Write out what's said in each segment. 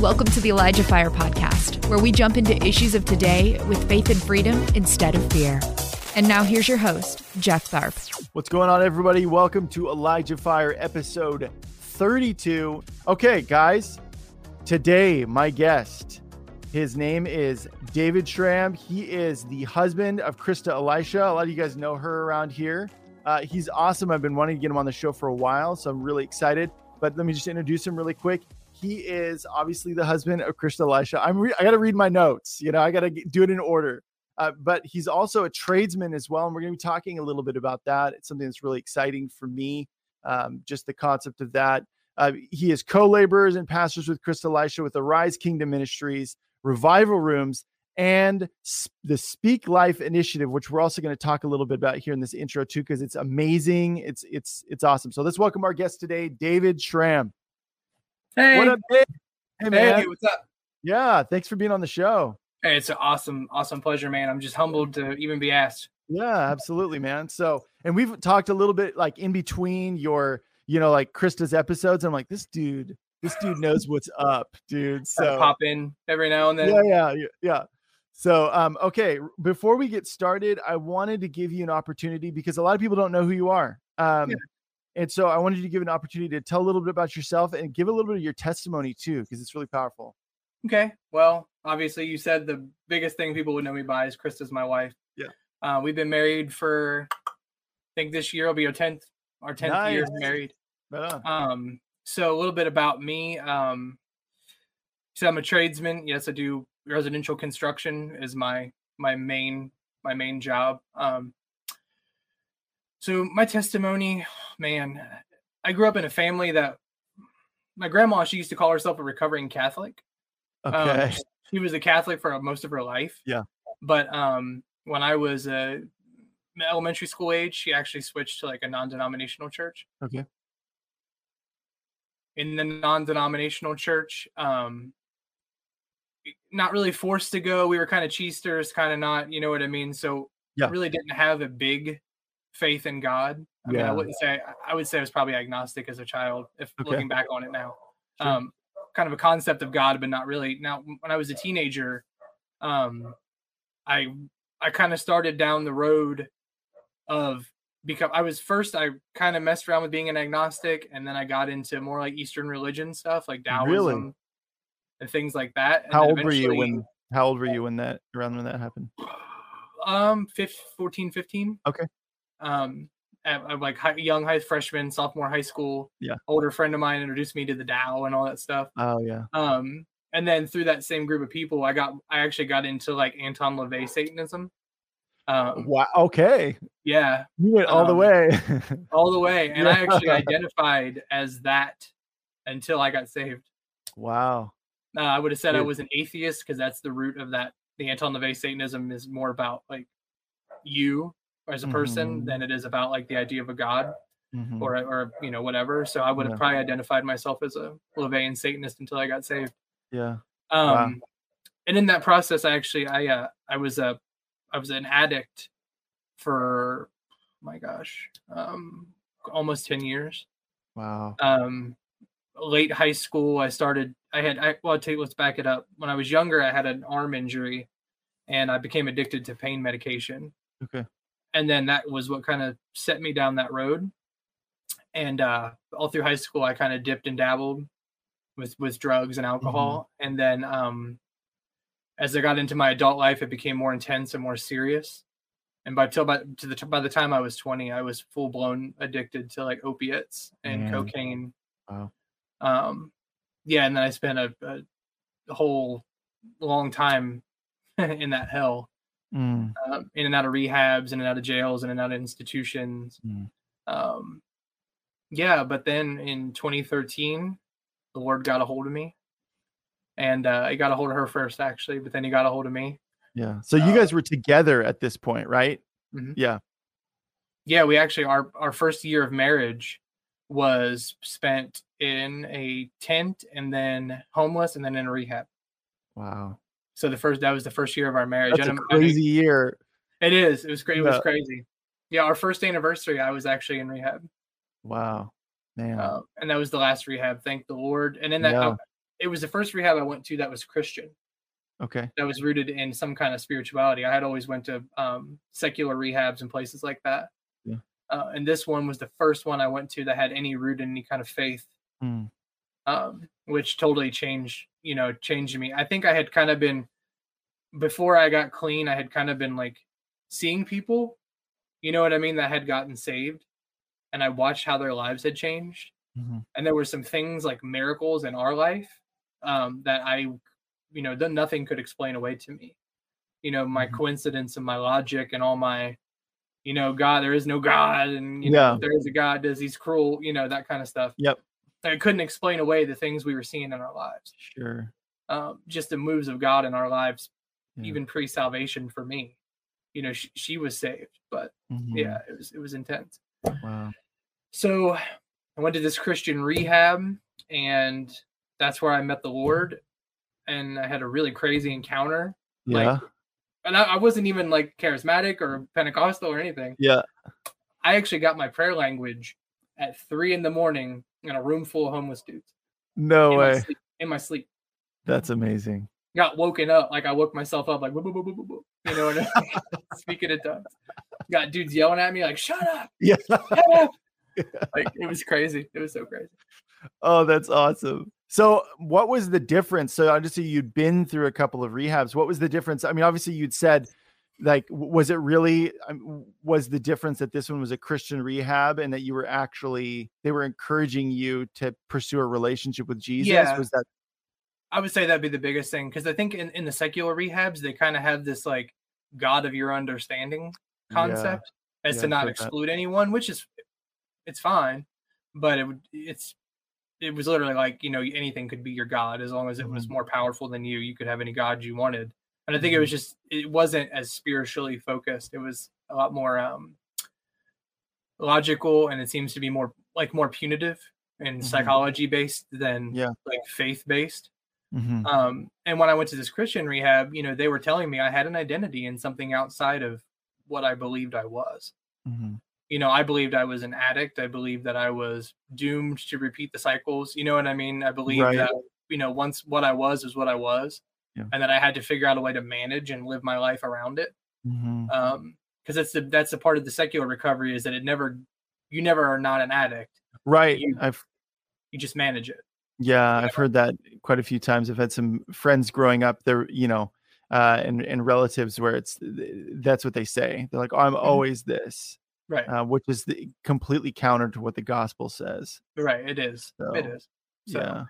Welcome to the Elijah Fire Podcast, where we jump into issues of today with faith and freedom instead of fear. And now here's your host, Jeff Tharp. What's going on, everybody? Welcome to Elijah Fire episode 32. Okay, guys, today my guest, his name is David Schram. He is the husband of Christa Elisha. A lot of you guys know her around here. Uh, he's awesome. I've been wanting to get him on the show for a while, so I'm really excited. But let me just introduce him really quick. He is obviously the husband of Christa Elisha. I'm re- I got to read my notes. You know, I got to do it in order. Uh, but he's also a tradesman as well, and we're going to be talking a little bit about that. It's something that's really exciting for me. Um, just the concept of that. Uh, he is co-laborers and pastors with Chris Elisha with the Rise Kingdom Ministries, Revival Rooms, and the Speak Life Initiative, which we're also going to talk a little bit about here in this intro too, because it's amazing. It's it's it's awesome. So let's welcome our guest today, David Schram. Hey. What up, Dave? Hey, man. Hey, what's up? Yeah, thanks for being on the show. Hey, it's an awesome, awesome pleasure, man. I'm just humbled to even be asked. Yeah, absolutely, man. So, and we've talked a little bit like in between your, you know, like Christa's episodes. I'm like, this dude, this dude knows what's up, dude. So pop in every now and then. Yeah, yeah, yeah, yeah. So, um, okay, before we get started, I wanted to give you an opportunity because a lot of people don't know who you are. Um, yeah. And so I wanted you to give an opportunity to tell a little bit about yourself and give a little bit of your testimony too, because it's really powerful. Okay. Well, obviously, you said the biggest thing people would know me by is Christa's my wife. Yeah. Uh, we've been married for, I think this year will be our tenth, our tenth nice. year married. Right um. So a little bit about me. Um. So I'm a tradesman. Yes, I do residential construction is my my main my main job. Um. So my testimony, man, I grew up in a family that my grandma she used to call herself a recovering Catholic. Okay. Um, she was a Catholic for most of her life. Yeah. But um, when I was uh, elementary school age, she actually switched to like a non-denominational church. Okay. In the non-denominational church, um, not really forced to go. We were kind of cheesters, kind of not. You know what I mean? So yeah. really didn't have a big faith in God. I yeah. mean, I wouldn't say I would say I was probably agnostic as a child, if okay. looking back on it now. Sure. Um, kind of a concept of God, but not really. Now, when I was a teenager, um, I I kind of started down the road of because I was first I kind of messed around with being an agnostic, and then I got into more like Eastern religion stuff, like Taoism really? and things like that. And how old were you when? How old were you when that around when that happened? Um, 15, 14, 15. Okay um, at, at like high, young high freshman, sophomore high school. Yeah. Older friend of mine introduced me to the Tao and all that stuff. Oh yeah. Um, and then through that same group of people, I got I actually got into like Anton LaVey Satanism. Um, wow. Okay. Yeah. You went all um, the way. all the way, and yeah. I actually identified as that until I got saved. Wow. Uh, I would have said Dude. I was an atheist because that's the root of that. The Anton LaVey Satanism is more about like you as a person mm-hmm. than it is about like the idea of a god mm-hmm. or or you know whatever. So I would have yeah. probably identified myself as a LaVeyan Satanist until I got saved. Yeah. Um, wow. and in that process, I actually I uh I was a I was an addict for oh my gosh um almost 10 years wow um late high school i started i had i well you, let's back it up when i was younger i had an arm injury and i became addicted to pain medication okay and then that was what kind of set me down that road. And uh, all through high school i kind of dipped and dabbled with with drugs and alcohol. Mm-hmm. and then um, as i got into my adult life it became more intense and more serious. And by till by to the by the time i was 20 i was full blown addicted to like opiates and mm. cocaine. Wow. Um yeah and then i spent a, a whole long time in that hell mm. um, in and out of rehabs, in and out of jails, in and out of institutions. Mm. Um, yeah, but then in 2013, the Lord got a hold of me, and uh, he got a hold of her first, actually, but then he got a hold of me. Yeah. So you uh, guys were together at this point, right? Mm-hmm. Yeah. Yeah, we actually our our first year of marriage was spent in a tent and then homeless and then in a rehab. Wow. So the first that was the first year of our marriage. That's a crazy year. It is. It was great. It was crazy. Yeah, our first anniversary, I was actually in rehab. Wow, man. Uh, and that was the last rehab. Thank the Lord. And in that, yeah. it was the first rehab I went to that was Christian. Okay. That was rooted in some kind of spirituality. I had always went to um, secular rehabs and places like that. Yeah. Uh, and this one was the first one I went to that had any root in any kind of faith, Mm. Um, which totally changed, you know, changed me. I think I had kind of been before I got clean. I had kind of been like seeing people, you know what I mean, that had gotten saved, and I watched how their lives had changed. Mhm. And there were some things like miracles in our life um, that I, you know, that nothing could explain away to me. You know, my Mhm. coincidence and my logic and all my, you know, God, there is no God, and you Yeah. know, there is a God, does he's cruel, you know, that kind of stuff. Yep. I couldn't explain away the things we were seeing in our lives. Sure. Um, just the moves of God in our lives, Yeah. even pre-salvation for me. You know, she, she was saved, but Mhm. yeah, it was it was intense. Wow. So I went to this Christian rehab, and that's where I met the Lord. And I had a really crazy encounter. Like, Yeah. And I, I wasn't even like charismatic or Pentecostal or anything. yeah. I actually got my prayer language at three in the morning in a room full of homeless dudes. No in My way. sleep, in my sleep. That's amazing. Got woken up. Like I woke myself up like, "Whoop, whoop, whoop, whoop, whoop," you know, what I mean? speaking in tongues. Got dudes yelling at me like, shut up. Yeah. Shut up. like it was crazy. It was so crazy. Oh, that's awesome. So, what was the difference? So, obviously, you'd been through a couple of rehabs. What was the difference? I mean, obviously, you'd said, like, was it really, was the difference that this one was a Christian rehab and that you were actually, they were encouraging you to pursue a relationship with Jesus? Yeah. Was that, I would say that'd be the biggest thing because I think in, in the secular rehabs they kind of have this like God of your understanding concept as Yeah, to not heard that. exclude anyone, which is it's fine, but it would it's it was literally like you know anything could be your God as long as it was Mm-hmm. more powerful than you. You could have any God you wanted, and I think it was just it wasn't as spiritually focused. It was a lot more um logical, and it seems to be more like more punitive and Mhm. psychology based than Yeah. like faith based. Mhm. Um, and when I went to this Christian rehab, you know, they were telling me I had an identity in something outside of what I believed I was. Mhm. You know, I believed I was an addict. I believed that I was doomed to repeat the cycles. You know what I mean? I believed Right. that, you know, once what I was is what I was, Yeah. and that I had to figure out a way to manage and live my life around it. Mhm. Um, because that's the that's the part of the secular recovery is that it never, you never are not an addict. right. you- I've, You just manage it. Yeah, I've heard that quite a few times. I've had some friends growing up there, you know, uh, and and relatives where it's that's what they say. They're like, "Oh, I'm always this," Right. uh, which is the, completely counter to what the gospel says. right. It is. it So, is. So, yeah.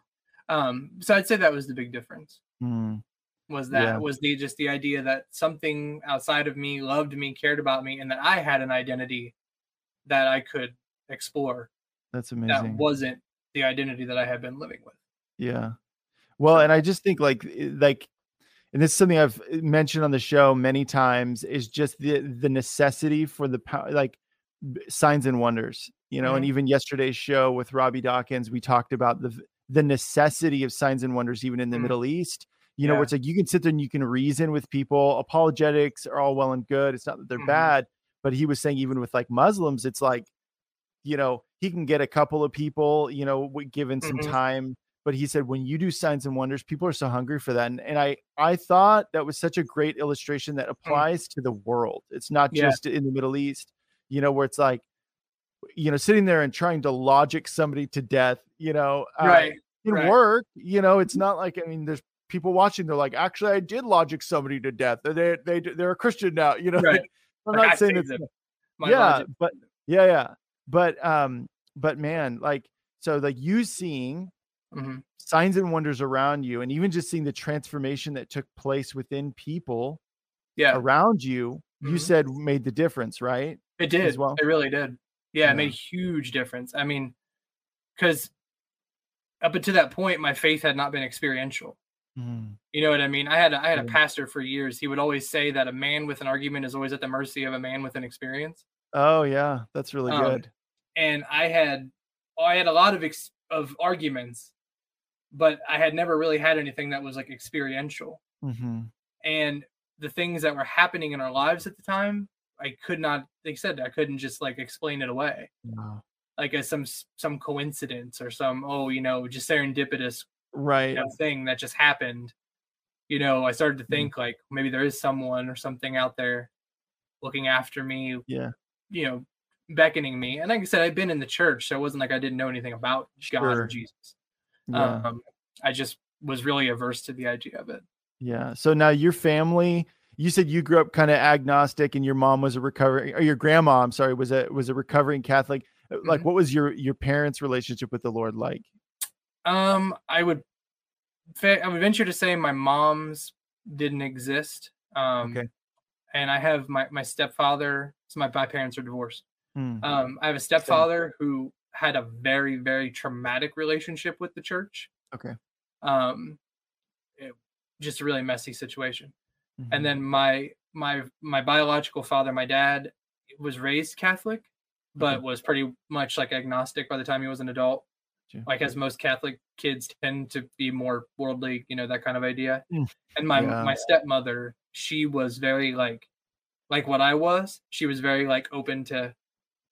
um, so I'd say that was the big difference. Mm, was that Yeah. was the just the idea that something outside of me loved me cared about me and that i had an identity that i could explore that's amazing that wasn't the identity that i had been living with Yeah. Well, and I just think like eh, like and this is something I've eh, mentioned on the show many times is just the the necessity for the power like signs and wonders, you know, and even yesterday's show with Robby Dawkins, we talked about the the necessity of signs and wonders even in the Mm. Middle East. You know, Yeah. where it's like you can sit there and you can reason with people. Apologetics are all well and good. It's not that they're Mhm. bad, but he was saying even with like Muslims, it's like, you know, he can get a couple of people, you know, given some Mhm. time. But he said when you do signs and wonders, people are so hungry for that. And, and I I thought that was such a great illustration that applies to the world. It's not Mm. Yeah. just in the Middle East, you know, where it's like, you know, sitting there and trying to logic somebody to death, you know, uh, right can right. work. You know, it's not like I mean, there's people watching. They're like, actually, I did logic somebody to death. They they they're a Christian now. You know, Right. I'm Like, I not saying saved it's yeah, logic. but yeah, yeah, but um, but man, like so, like you seeing Mhm. signs and wonders around you, and even just seeing the transformation that took place within people yeah around you, you Mhm. said made the difference, right? it did well. it really did yeah, Yeah. it made a huge difference i mean because up until that point my faith had not been experiential Mm, You know what I mean? I had a, I had a pastor for years. He would always say that a man with an argument is always at the mercy of a man with an experience. Oh yeah, that's really Um, good. And I had I had a lot of ex, of arguments, but I had never really had anything that was like experiential. hmm And the things that were happening in our lives at the time, I could not. They said I couldn't just like explain it away, Wow. like as some some coincidence or some oh you know just serendipitous right know, thing that just happened you know i started to Mm-hmm. think like maybe there is someone or something out there looking after me yeah you know beckoning me and like i said i've been in the church so it wasn't like i didn't know anything about god Sure. or jesus yeah um i just was really averse to the idea of it yeah so now your family you said you grew up kind of agnostic and your mom was a recovering or your grandma i'm sorry was a was a recovering catholic Uh, like Mhm. what was your your parents relationship with the lord like Um, I would, fa- I would venture to say my mom's didn't exist. Um, Okay. and I have my my stepfather. So my my parents are divorced. Hmm. Um, I have a stepfather who had a very very traumatic relationship with the church. okay Um, it- just a really messy situation. Mhm. And then my my my biological father, my dad, was raised Catholic, but Okay. was pretty much like agnostic by the time he was an adult Gotcha. like as most Catholic kids tend to be more worldly, you know, that kind of idea. Mm. And my Yeah. my stepmother, she was very like like what I was. She was very like open to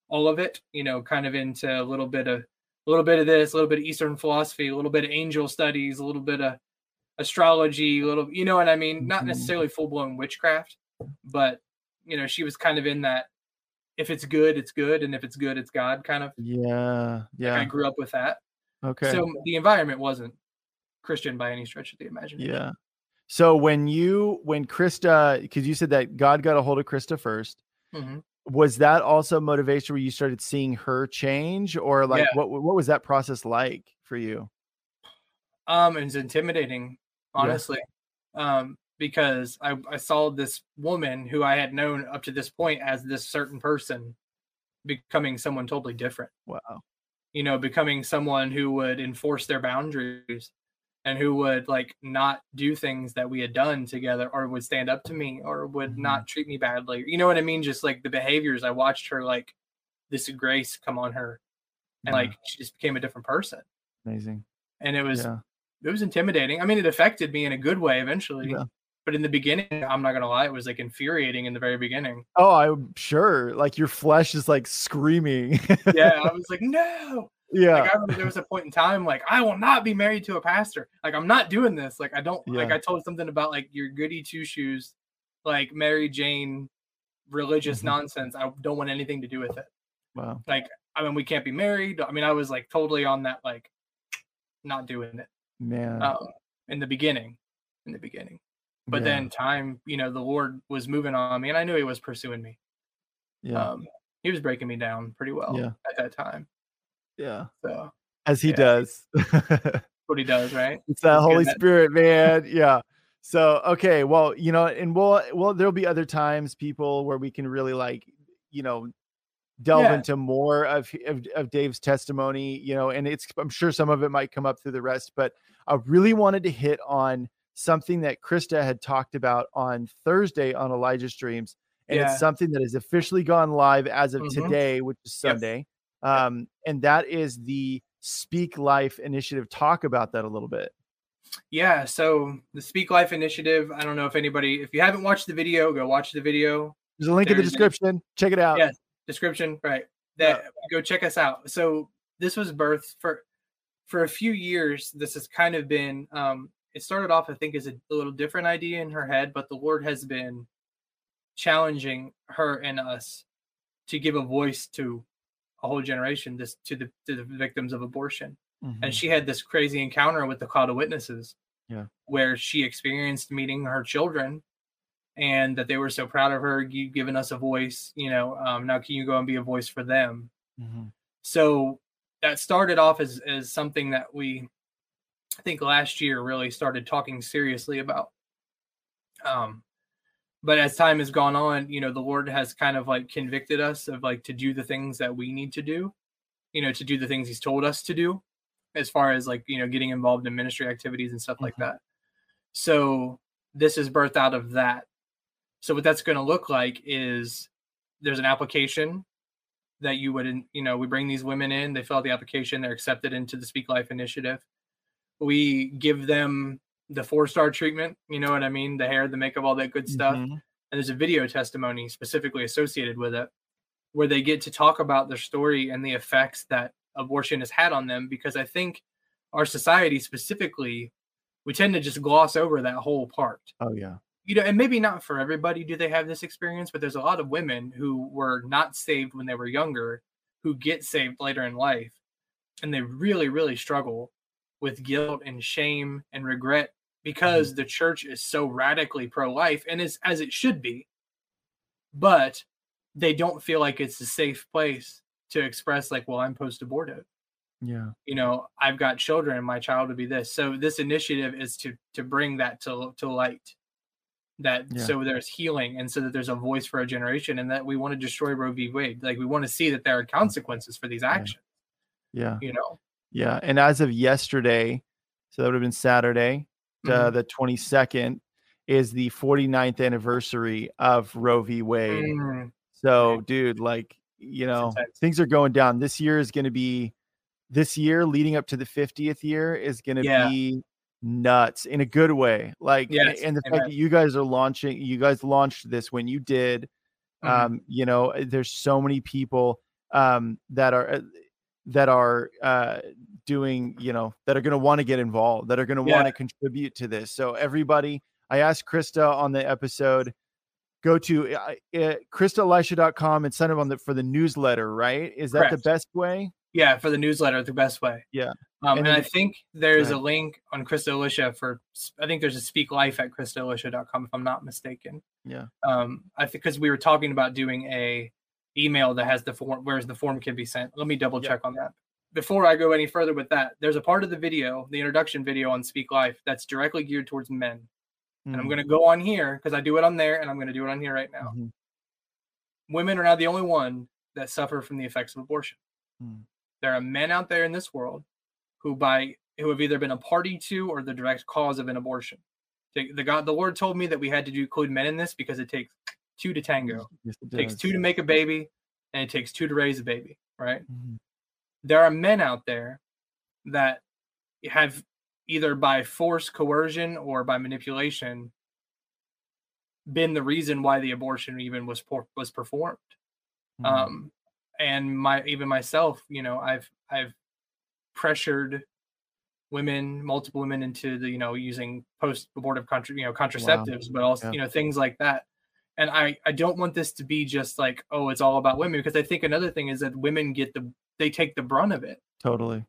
all of it, you know, kind of into a little bit of a little bit of this, a little bit of Eastern philosophy, a little bit of angel studies, a little bit of astrology, a little you know what I mean? Not Mhm. necessarily full blown witchcraft, but you know, she was kind of in that if it's good, it's good, and if it's good, it's God kind of. yeah Yeah. I grew up with that. Okay So the environment wasn't Christian by any stretch of the imagination. Yeah. So when you when Christa, because you said that God got a hold of Christa first, Mhm. was that also motivation where you started seeing her change, or like Yeah. what what was that process like for you? Um, it was intimidating, Yeah. honestly, um, because I, I saw this woman who I had known up to this point as this certain person becoming someone totally different. Wow. You know, becoming someone who would enforce their boundaries and who would like not do things that we had done together or would stand up to me or would Mhm. not treat me badly. You know what I mean? Just like the behaviors I watched her like this grace come on her and Yeah. like she just became a different person. Amazing. And it was Yeah. it was intimidating. I mean, it affected me in a good way eventually. Yeah. But in the beginning, I'm not gonna lie, it was like infuriating in the very beginning. Oh, I'm sure. Like your flesh is like screaming. Yeah, I was like, no. yeah. Like I remember there was a point in time, like I will not be married to a pastor. Like I'm not doing this. Like I don't. Like I told something about like your goody two shoes, like Mary Jane, religious Mhm. nonsense. I don't want anything to do with it. wow. Like I mean, we can't be married. I mean, I was like totally on that, like not doing it. Man. um, in the beginning, in the beginning. But Yeah. then time, you know, the Lord was moving on me, and I knew He was pursuing me. yeah. Um, he was breaking me down pretty well Yeah. at that time. yeah. So As he yeah. does. what He does, right? It's that He's Holy Spirit, man. Yeah. So okay, well, you know, and we'll well, there'll be other times, people, where we can really like, you know, delve Yeah. into more of, of of Dave's testimony, you know, and it's I'm sure some of it might come up through the rest, but I really wanted to hit on something that Christa had talked about on Thursday on Elijah Streams. And Yeah. it's something that has officially gone live as of Mhm. today, which is. Sunday. Um, and that is the Speak Life initiative. Talk about that a little bit. Yeah. So the Speak Life Initiative. I don't know if anybody, if you haven't watched the video, go watch the video. There's a link in the There's description. Check it out. Yeah. Description, right? That go check us out. So this was birth for for a few years. This has kind of been. um It started off, I think, as a, little different idea in her head, but the Lord has been challenging her and us to give a voice to a whole generation, this to the to the victims of abortion. Mhm. And she had this crazy encounter with the cloud of witnesses, Yeah. where she experienced meeting her children, and that they were so proud of her. You given us a voice, you know. Um, now can you go and be a voice for them? Mhm. So that started off as as something that we, I think, last year really started talking seriously about. Um, but as time has gone on, you know, the Lord has kind of like convicted us of like to do the things that we need to do, you know, to do the things He's told us to do, as far as like you know getting involved in ministry activities and stuff like Mhm. that. So this is birthed out of that. So what that's going to look like is there's an application that you would, you know, we bring these women in, they fill out the application, they're accepted into the Speak Life initiative. We give them the four star treatment, you know what I mean? The hair, the makeup, all that good stuff. Mhm. And there's a video testimony specifically associated with it where they get to talk about their story and the effects that abortion has had on them. Because I think our society specifically, we tend to just gloss over that whole part. Oh yeah. You know, and maybe not for everybody do they have this experience, but there's a lot of women who were not saved when they were younger who get saved later in life and they really really struggle with guilt and shame and regret because mm-hmm. the church is so radically pro-life and is as it should be. But they don't feel like it's a safe place to express like well i'm post-abortive. Yeah. You know i've got children and my child would be this. So this initiative is to to bring that to to light. That yeah. so there's healing and so that there's a voice for a generation and that we want to destroy roe v. Wade. Like we want to see that there are consequences for these actions. Yeah. You know yeah and as of yesterday so that would have been saturday mm-hmm. the 22nd is the 49th anniversary of roe v wade mm-hmm. so dude like you know things are going down this year is going to be this year leading up to the 50th year is going to yeah. be nuts in a good way like yes. and the Amen. fact that you guys are launching you guys launched this when you did mm-hmm. um you know there's so many people um that are uh, that are uh doing you know that are going to want to get involved that are going to yeah. want to contribute to this so everybody i asked christa on the episode go to uh, uh, christaelisha.com and sign up on the for the newsletter right is that Correct. the best way yeah, for the newsletter, the best way. Yeah. Um, and, and I think there's a link on Christa Elisha for, I think there's a speak life at christaelisha.com if I'm not mistaken. Yeah. Um, I think because we were talking about doing a email that has the form, whereas the form can be sent. Let me double check on that. Before I go any further with that, there's a part of the video, the introduction video on Speak Life, that's directly geared towards men. Mm-hmm. And I'm mm. going to go on here because I do it on there and I'm going to do it on here right now. Mm-hmm. Women are not the only one that suffer from the effects of abortion. Mm. There are men out there in this world who by who have either been a party to or the direct cause of an abortion. The God, the Lord told me that we had to include men in this because it takes two to tango. Yes, it, it takes two to make a baby, and it takes two to raise a baby. Right? Mm-hmm. There are men out there that have either by force, coercion, or by manipulation been the reason why the abortion even was was performed. Mm-hmm. Um, and my even myself you know i've i've pressured women multiple women into the you know using post abortive contra- you know contraceptives wow. but also yeah. you know things like that and i i don't want this to be just like oh it's all about women because i think another thing is that women get the they take the brunt of it. Totally.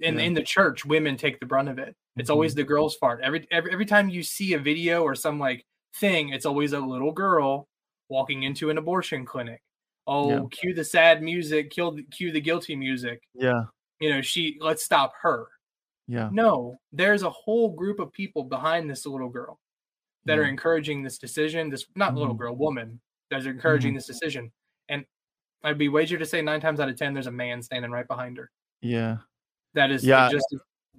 In yeah. in the church women take the brunt of it. It's mm-hmm. always the girl's part every, every every time you see a video or some like thing it's always a little girl walking into an abortion clinic. Oh yeah. cue the sad music kill the, cue the guilty music. Yeah. You know she let's stop her. Yeah. No there's a whole group of people behind this little girl that yeah. are encouraging this decision this not mm-hmm. little girl woman that are encouraging mm-hmm. this decision and i'd be wagered to say nine times out of ten there's a man standing right behind her yeah that is yeah just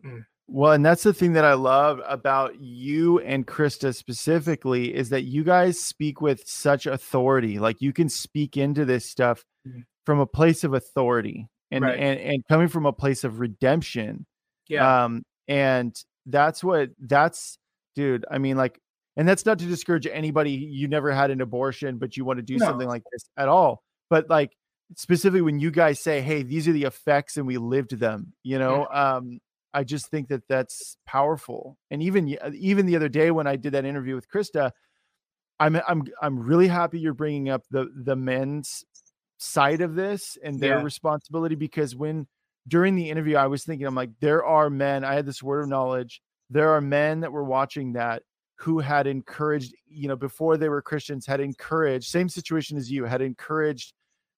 mm. Well, and that's the thing that I love about you and Christa specifically is that you guys speak with such authority. Like you can speak into this stuff mm-hmm. from a place of authority and right. and and coming from a place of redemption. Yeah. Um and that's what that's dude, I mean like and that's not to discourage anybody you never had an abortion but you want to do no. something like this at all. But like specifically when you guys say, "Hey, these are the effects and we lived them," you know, yeah. um I just think that that's powerful. And even even the other day when I did that interview with Christa, I'm I'm I'm really happy you're bringing up the the men's side of this and their yeah. responsibility because when during the interview I was thinking I'm like there are men I had this word of knowledge there are men that were watching that who had encouraged you know before they were Christians had encouraged same situation as you had encouraged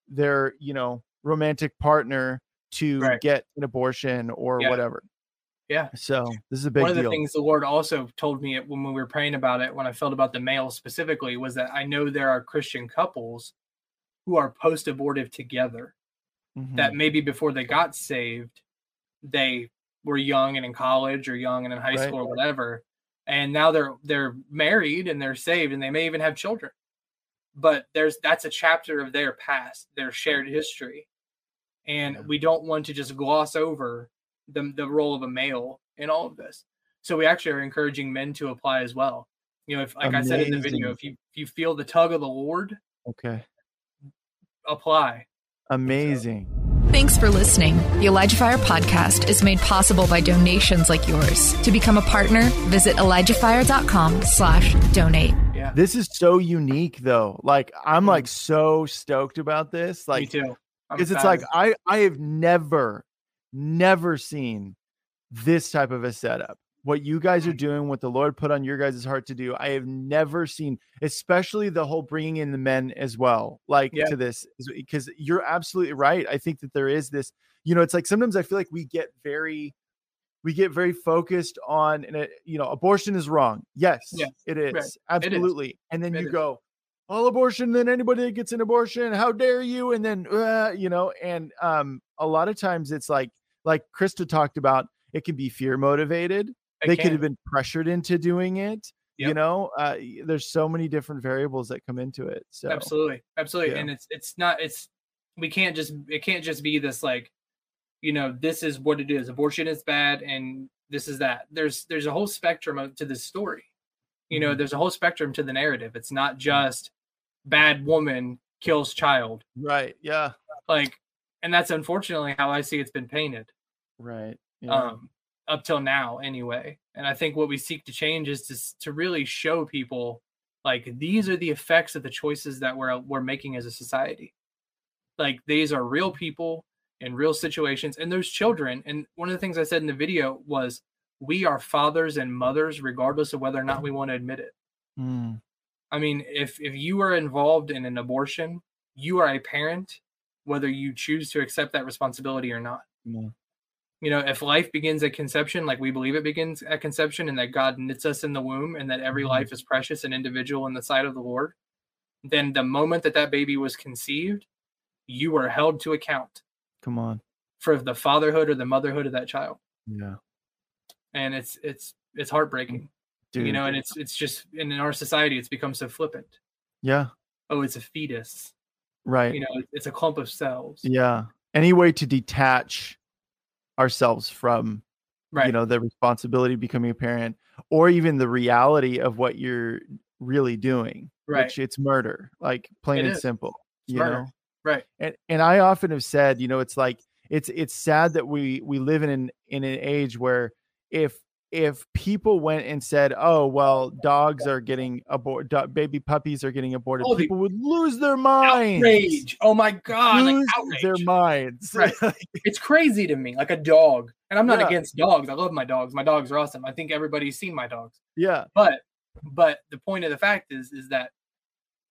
their you know romantic partner to right. get an abortion or yeah. whatever yeah. So this is a big One of deal. the things the Lord also told me when we were praying about it, when I felt about the male specifically, was that I know there are Christian couples who are post abortive together. Mm-hmm. That maybe before they got saved, they were young and in college or young and in high right. school or whatever. And now they're they're married and they're saved and they may even have children. But there's that's a chapter of their past, their shared history. And yeah. we don't want to just gloss over the, the role of a male in all of this. So we actually are encouraging men to apply as well. You know, if like Amazing. I said in the video, if you if you feel the tug of the Lord, okay, apply. Uh, Amazing. So, Thanks for listening. The Elijah Fire podcast is made possible by donations like yours. To become a partner, visit ElijahFire.com slash donate. Yeah. This is so unique though. Like I'm like so stoked about this. Like Me too. Because it's like I I have never, never seen this type of a setup what you guys are doing, what the Lord put on your guys' heart to do. I have never seen, especially the whole bringing in the men as well, like yeah. to this, because you're absolutely right. I think that there is this, you know, it's like sometimes I feel like we get very, we get very focused on, and it, you know, abortion is wrong. Yes, yes it is right. absolutely. It is. And then it you is. go, all abortion, then anybody that gets an abortion, how dare you? And then, uh, you know, and um, a lot of times it's like, like Christa talked about, it can be fear motivated they could have been pressured into doing it yep. you know uh, there's so many different variables that come into it so absolutely absolutely yeah. and it's it's not it's we can't just it can't just be this like you know this is what it is abortion is bad and this is that there's there's a whole spectrum of, to this story you know mm-hmm. there's a whole spectrum to the narrative it's not just bad woman kills child right yeah like and that's unfortunately how i see it's been painted right yeah. um up till now anyway. And I think what we seek to change is to to really show people like these are the effects of the choices that we're we're making as a society. Like these are real people in real situations and there's children and one of the things I said in the video was we are fathers and mothers regardless of whether or not we want to admit it. Mm. I mean, if if you are involved in an abortion, you are a parent whether you choose to accept that responsibility or not. Mm you know, if life begins at conception, like we believe it begins at conception, and that God knits us in the womb, and that every mm-hmm. life is precious and individual in the sight of the Lord, then the moment that that baby was conceived, you are held to account. Come on. For the fatherhood or the motherhood of that child. Yeah. And it's it's it's heartbreaking. Dude. You know, and it's it's just and in our society it's become so flippant. Yeah. Oh, it's a fetus. Right. You know, it's a clump of cells. Yeah. Any way to detach ourselves from right. you know the responsibility of becoming a parent or even the reality of what you're really doing right which it's murder like plain it and is. simple it's you murder. know right and and i often have said you know it's like it's it's sad that we we live in an in an age where if if people went and said, "Oh, well, dogs are getting aborted, do- baby puppies are getting aborted," oh, people would lose their minds. Outrage! Oh my god! Lose like their minds. Right. it's crazy to me, like a dog. And I'm not yeah. against dogs. I love my dogs. My dogs are awesome. I think everybody's seen my dogs. Yeah. But but the point of the fact is is that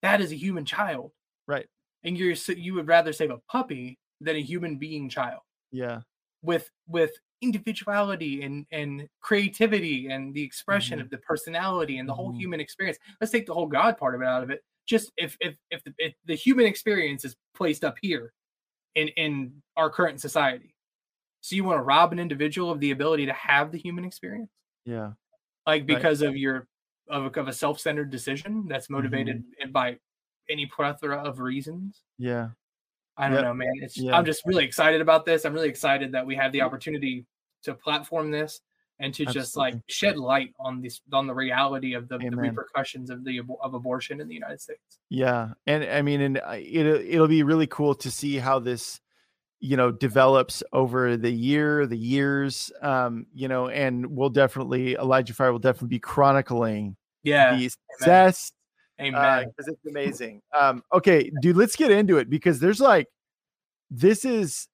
that is a human child. Right. And you're you would rather save a puppy than a human being child. Yeah. With with individuality and and creativity and the expression mm-hmm. of the personality and the whole mm-hmm. human experience. Let's take the whole God part of it out of it. Just if if if the, if the human experience is placed up here in in our current society, so you want to rob an individual of the ability to have the human experience? Yeah, like because right. of your of a, of a self-centered decision that's motivated mm-hmm. by any plethora of reasons. Yeah. I don't yep. know, man. It's yeah. I'm just really excited about this. I'm really excited that we have the opportunity to platform this and to Absolutely. just like shed light on this on the reality of the, the, repercussions of the of abortion in the United States. Yeah, and I mean, and it it'll be really cool to see how this you know develops over the year the years um you know and we'll definitely elijah fire will definitely be chronicling yeah the success amen because uh, it's amazing um okay dude let's get into it because there's like this is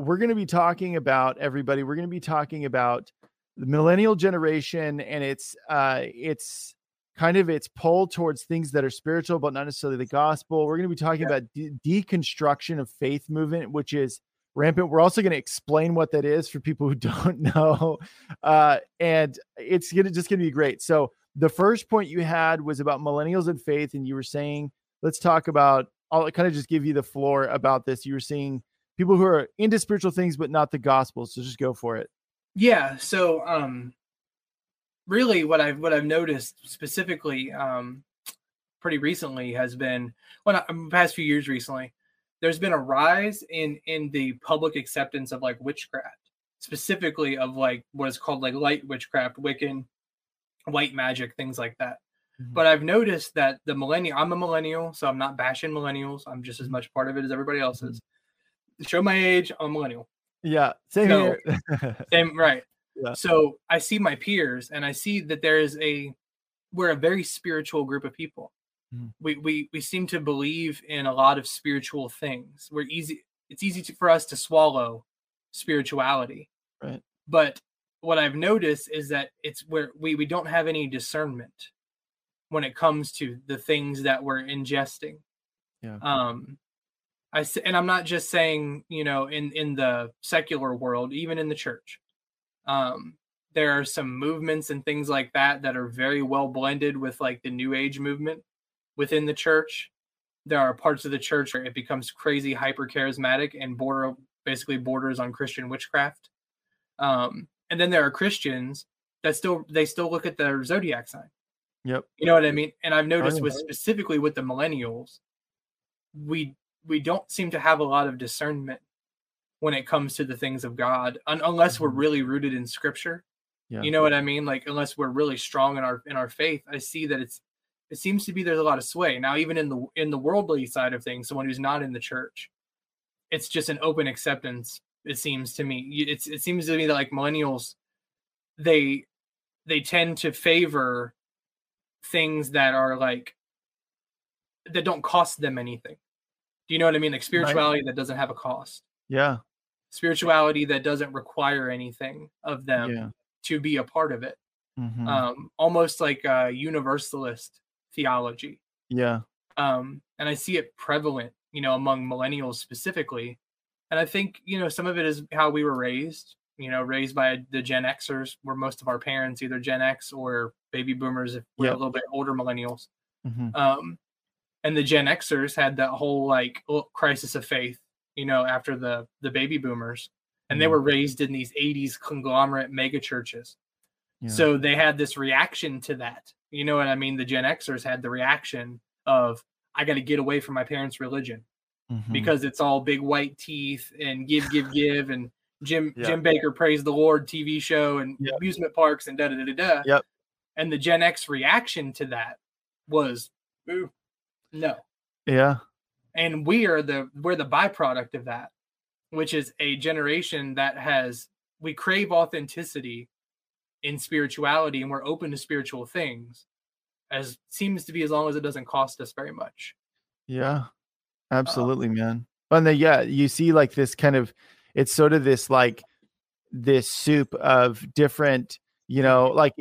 we're going to be talking about everybody. We're going to be talking about the millennial generation and it's uh it's kind of its pull towards things that are spiritual but not necessarily the gospel. We're going to be talking yeah. about de- deconstruction of faith movement, which is rampant. We're also going to explain what that is for people who don't know, uh, and it's gonna just going to be great. So the first point you had was about millennials and faith, and you were saying, let's talk about. I'll kind of just give you the floor about this. You were saying people who are into spiritual things but not the gospel. So just go for it. Yeah. So um really what I've what I've noticed specifically um pretty recently has been well not, past few years recently there's been a rise in in the public acceptance of like witchcraft specifically of like what is called like light witchcraft wiccan white magic things like that mm-hmm. but i've noticed that the millennial i'm a millennial so i'm not bashing millennials i'm just as much part of it as everybody else is show my age, I'm a millennial. Yeah, same So- here. Same, right. Yeah. So I see my peers and I see that there is a we're a very spiritual group of people. Mhm. We we we seem to believe in a lot of spiritual things. We're easy it's easy to, for us to swallow spirituality. Right. But what I've noticed is that it's where we we don't have any discernment when it comes to the things that we're ingesting. Yeah. Um I and I'm not just saying, you know, in in the secular world, even in the church. Um there are some movements and things like that that are very well blended with like the new age movement within the church. There are parts of the church where it becomes crazy hyper charismatic and border basically borders on Christian witchcraft. Um and then there are Christians that still they still look at their zodiac sign. Yep. You know what I mean? And I've noticed with specifically with the millennials, we we don't seem to have a lot of discernment when it comes to the things of God, un- unless we're Mhm. really rooted in Scripture. Yeah. You know what I mean? Like unless we're really strong in our in our faith, I see that it's it seems to be there's a lot of sway now, even in the in the worldly side of things. Someone who's not in the church, it's just an open acceptance. It seems to me. It's it seems to me that like millennials, they they tend to favor things that are like that don't cost them anything. Do you know what I mean? Like spirituality that doesn't have a cost. Yeah. Spirituality that doesn't require anything of them Yeah. to be a part of it. Mhm. Um, almost like a universalist theology. yeah. Um, and I see it prevalent, you know, among millennials specifically. And I think, you know, some of it is how we were raised, you know, raised by the Gen Xers, where most of our parents either Gen X or baby boomers, if we're Yep. a little bit older millennials. Mhm. Um, and the Gen Xers had that whole like oh, crisis of faith, you know, after the the baby boomers, and they Mhm. were raised in these '80s conglomerate mega churches. Yeah. So they had this reaction to that. You know what I mean? The Gen Xers had the reaction of I got to get away from my parents' religion Mhm. because it's all big white teeth and give, give, give, and Jim Yeah. Jim Bakker praise the Lord TV show and Yep. amusement parks and da da da da da. Yep. And the Gen X reaction to that was, "Ooh, no." yeah. and we are the we're the byproduct of that which is a generation that has we crave authenticity in spirituality and we're open to spiritual things as seems to be as long as it doesn't cost us very much Yeah, uh, absolutely, man. And then, yeah, you see like this kind of, it's sort of this like this soup of different, you know, like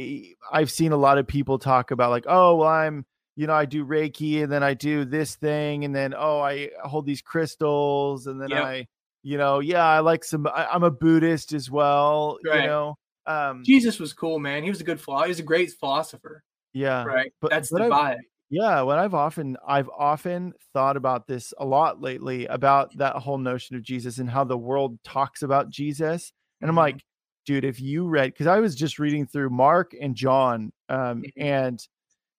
i've seen a lot of people talk about like, oh, well, I'm, you know, I do Reiki and then I do this thing and then, oh, I hold these crystals and then Yep. I, you know, yeah, I like some, I, I'm a Buddhist as well, you know. Um, jesus was cool man he was a good philo- he was a great philosopher yeah. right but- that's but the vibe Yeah, what I've often I've often thought about this a lot lately about that whole notion of Jesus and how the world talks about Jesus. And I'm Mhm. like, dude, if you read because I was just reading through Mark and John, um, Mhm. and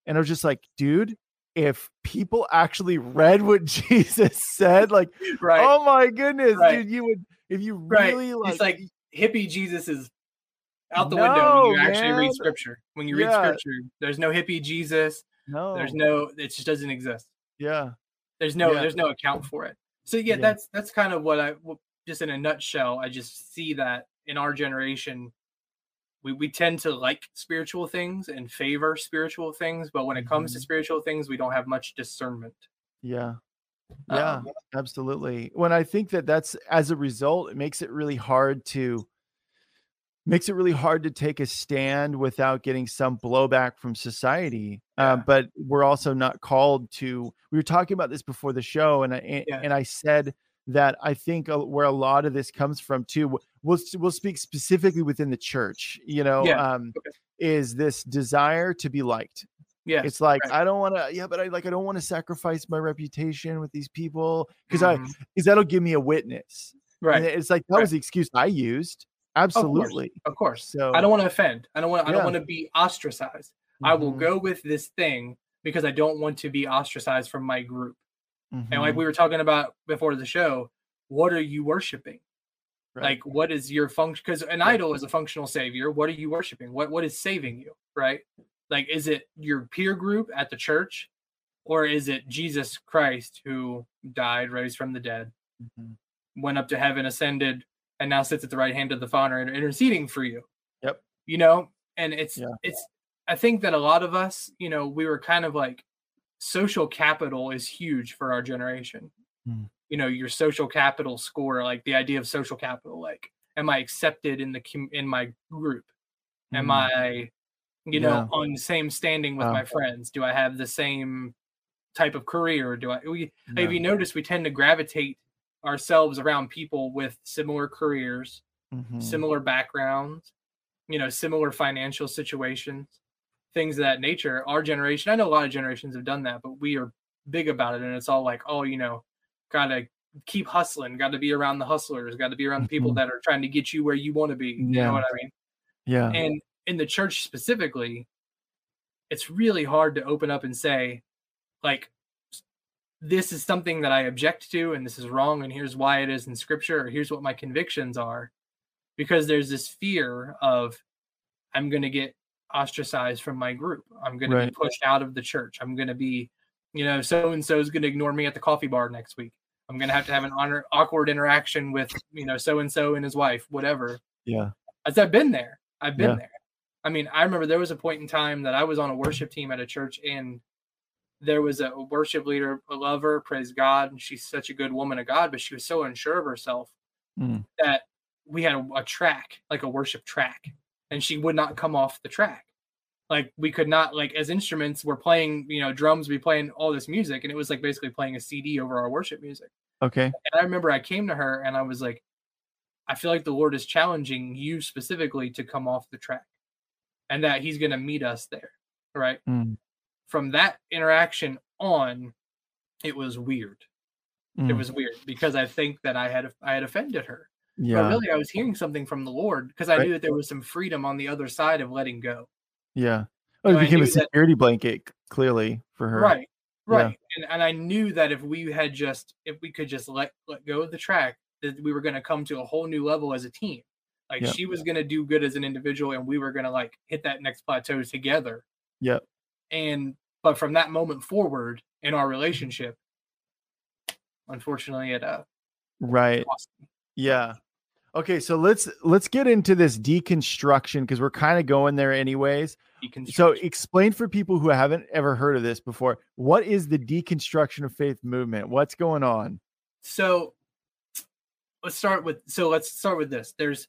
and I was just like, dude, if people actually read what Jesus said, like, right oh my goodness, Right. dude, you would if you Right. really like, it's like hippie jesus is out the window when you actually man. read scripture when you read Yeah. scripture there's no hippie jesus no, there's no it just doesn't exist yeah, there's no Yeah. there's no account for it so yeah, Yeah. that's that's kind of what I, just in a nutshell i just see that in our generation we, we tend to like spiritual things and favor spiritual things but when it comes to Mhm. spiritual things we don't have much discernment yeah. Yeah, Um, absolutely. When I think that that's as a result, it makes it really hard to makes it really hard to take a stand without getting some blowback from society. Yeah. Um, but we're also not called to. We were talking about this before the show, and I and, Yeah. and I said that I think a- where a lot of this comes from too. We'll we'll speak specifically within the church. You know, Yeah, um, okay. is this desire to be liked? Yeah, it's like right. I don't want to, yeah, but I like I don't want to sacrifice my reputation with these people because I Mhm. because that'll give me a witness. And right it's like that right. was the excuse I used. Absolutely. of course So i don't want to offend i don't want i Yeah. don't want to be ostracized i will Mhm, go with this thing because i don't want to be ostracized from my group and like mhm, we were talking about before the show what are you worshiping right. like what is your function because an idol is a functional savior what are you worshiping what what is saving you right like is it your peer group at the church or is it jesus christ who died raised from the dead Mhm. went up to heaven, ascended, and now sits at the right hand of the Father and interceding for you. Yep. You know, and it's Yeah. it's I think that a lot of us, you know, we were kind of like social capital is huge for our generation. Hmm. You know, your social capital score, like the idea of social capital, like am I accepted in the in my group? Am Mm. I, you know, Yeah. on the same standing with Wow. my friends? Do I have the same type of career? Do I? We, Yeah. If you notice, we tend to gravitate ourselves around people with similar careers, Mhm. similar backgrounds, you know, similar financial situations, things of that nature. Our generation, I know a lot of generations have done that, but we are big about it, and it's all like, oh, you know, gotta keep hustling, got to be around the hustlers, got to be around the people mm-hmm. that are trying to get you where you want to be. You Yeah. know what I mean? Yeah. And in the church specifically, it's really hard to open up and say, like, this is something that I object to, and this is wrong, and here's why it is in scripture, or here's what my convictions are. Because there's this fear of, I'm going to get ostracized from my group. I'm going to be pushed out of the church. I'm going to be, you know, so and so is going to ignore me at the coffee bar next week. I'm going to have to have an honor, awkward interaction with, you know, so and so and his wife, whatever Yeah. as I've been there. I've been Yeah. there. I mean, I remember there was a point in time that I was on a worship team at a church and there was a worship leader, a lover, praise God, and she's such a good woman of God, but she was so unsure of herself Mm. that we had a, a track, like a worship track, and she would not come off the track. Like we could not, like as instruments, we're playing, you know, drums, we playing all this music, and it was like basically playing a CD over our worship music. Okay. And I remember I came to her and I was like, I feel like the Lord is challenging you specifically to come off the track and that He's going to meet us there. Right. Mm. From that interaction on, it was weird. It Mm. was weird because I think that I had I had offended her. Yeah. But really, I was hearing something from the Lord because I Right. knew that there was some freedom on the other side of letting go. Yeah. Oh, So it became a knew that- security blanket clearly for her. Right. Yeah. Right. And and I knew that if we had just if we could just let let go of the track, that we were going to come to a whole new level as a team. Like she was going to do good as an individual and we were going to like hit that next plateau together. Yep. And but from that moment forward in our relationship, unfortunately it uh Right. Yeah. Okay, so let's let's get into this deconstruction because we're kind of going there anyways. So explain for people who haven't ever heard of this before, what is the deconstruction of faith movement? What's going on? so let's start with so let's start with this there's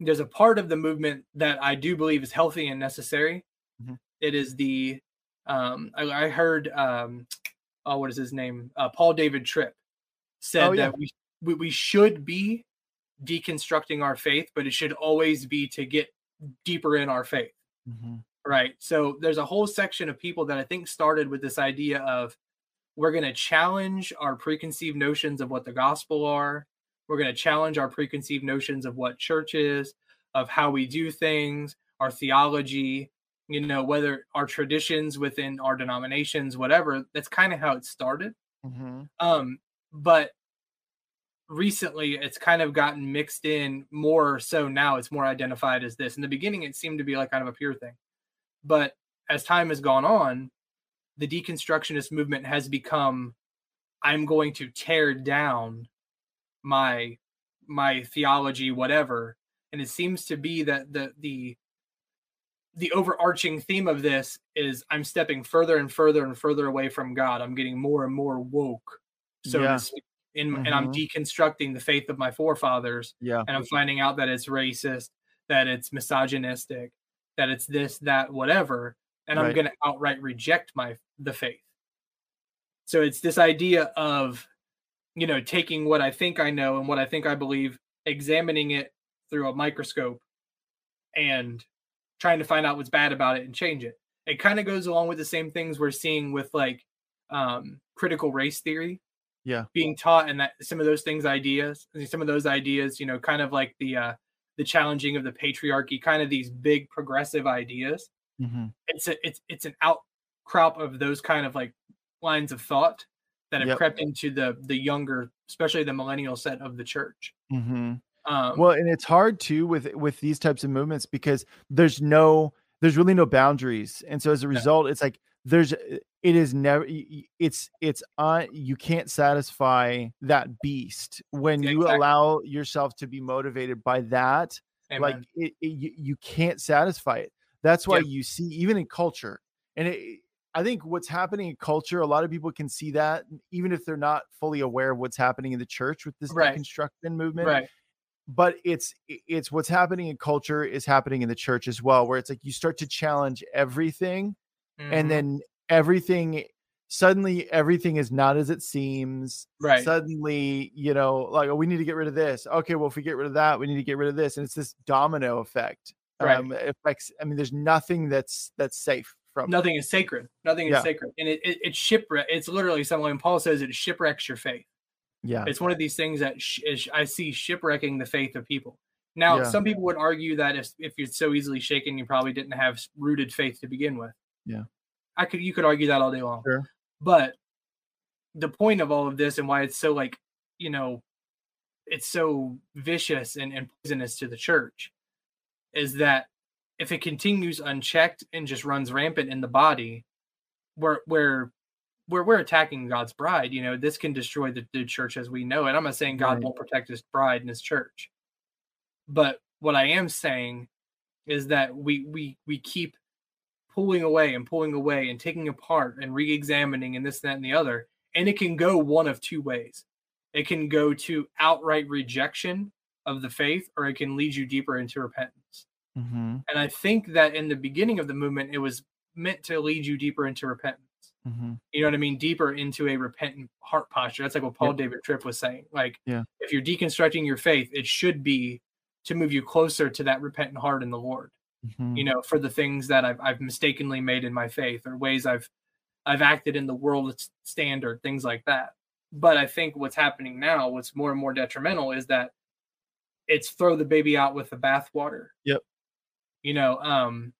there's a part of the movement that i do believe is healthy and necessary Mhm. It is the um i, I heard um oh what is his name uh, paul david tripp said Oh, yeah. that we we should be deconstructing our faith but it should always be to get deeper in our faith Right. So there's a whole section of people that I think started with this idea of we're going to challenge our preconceived notions of what the gospel are. We're going to challenge our preconceived notions of what church is, of how we do things, our theology, you know, whether our traditions within our denominations, whatever. That's kind of how it started. Mhm. Um, but recently it's kind of gotten mixed in more so now it's more identified as this. In the beginning, it seemed to be like kind of a pure thing. But as time has gone on, the deconstructionist movement has become I'm going to tear down my my theology, whatever. And it seems to be that the the the overarching theme of this is I'm stepping further and further and further away from God. I'm getting more and more woke, so Yeah. To speak. And, I'm Mhm. deconstructing the faith of my forefathers Yeah. and I'm finding out that it's racist, that it's misogynistic, that it's this, that, whatever, and I'm going to outright reject my the faith. So it's this idea of, you know, taking what I think I know and what I think I believe, examining it through a microscope, and trying to find out what's bad about it and change it. It kind of goes along with the same things we're seeing with like um, critical race theory Yeah. being taught and that some of those things ideas some of those ideas you know kind of like the uh the challenging of the patriarchy kind of these big progressive ideas Mhm. it's a it's it's an outcrop of those kind of like lines of thought that have Yep. crept into the the younger especially the millennial set of the church Mhm. um Well, and it's hard too with with these types of movements because there's no there's really no boundaries. And so as a No. result, it's like there's it is never it's it's uh you can't satisfy that beast when you exactly. allow yourself to be motivated by that Amen. like it, it, you, you can't satisfy it that's why yep. you see even in culture and it, i think what's happening in culture a lot of people can see that even if they're not fully aware of what's happening in the church with this right. deconstruction movement right but it's it's what's happening in culture is happening in the church as well where it's like you start to challenge everything mm-hmm. and then everything suddenly everything is not as it seems right. suddenly you know like oh, we need to get rid of this. Okay well if we get rid of that we need to get rid of this. And it's this domino effect right. um affects i mean there's nothing that's that's safe from nothing is sacred. Nothing is sacred. And it, it it's shipwreck it's literally something when paul says it shipwrecks your faith. Yeah. It's one of these things that sh- is, i see shipwrecking the faith of people. Now yeah. some people would argue that if, if you're so easily shaken you probably didn't have rooted faith to begin with yeah I could you could argue that all day long. Sure. But the point of all of this and why it's so like, you know, it's so vicious and, and poisonous to the church is that if it continues unchecked and just runs rampant in the body, where where where we're attacking God's bride, you know, this can destroy the, the church as we know it. I'm not saying God right. won't protect his bride and his church. But what I am saying is that we we we keep pulling away and pulling away and taking apart and re-examining and this, that, and the other. And it can go one of two ways. It can go to outright rejection of the faith, or it can lead you deeper into repentance. Mm-hmm. And I think that in the beginning of the movement, it was meant to lead you deeper into repentance. Mm-hmm. You know what I mean? Deeper into a repentant heart posture. That's like what Paul David Tripp was saying. Like, yeah. if you're deconstructing your faith, it should be to move you closer to that repentant heart in the Lord mm-hmm. you know, for the things that I've, I've mistakenly made in my faith or ways I've, I've acted in the world standard, things like that. But I think what's happening now, what's more and more detrimental is that it's throw the baby out with the bathwater. Yep. You know, um,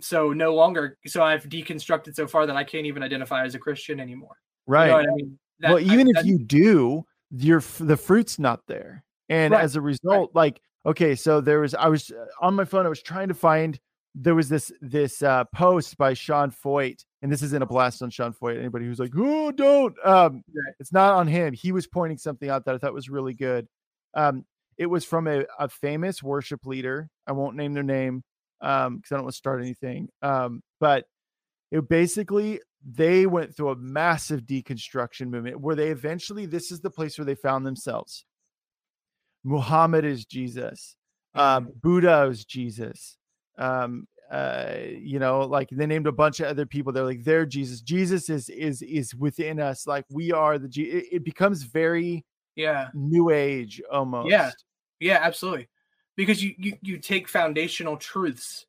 so no longer, so I've deconstructed so far that I can't even identify as a Christian anymore. Right. You know I mean? That, well, even I, if you do, your the fruit's not there, and right, as a result, right. like okay so there was i was uh, on my phone i was trying to find there was this this uh post by sean feucht and this isn't a blast on sean feucht anybody who's like oh don't um it's not on him. He was pointing something out that i thought was really good. Um it was from a, a famous worship leader. I won't name their name um because i don't want to start anything um but it basically they went through a massive deconstruction movement where they eventually this is the place where they found themselves Muhammad is Jesus. Um, mm-hmm. Buddha is Jesus. Um, uh, you know, like they named a bunch of other people. They're like, they're Jesus. Jesus is is is within us. Like we are the G. It, it becomes very yeah new age almost. Yeah, yeah, absolutely. Because you you you take foundational truths,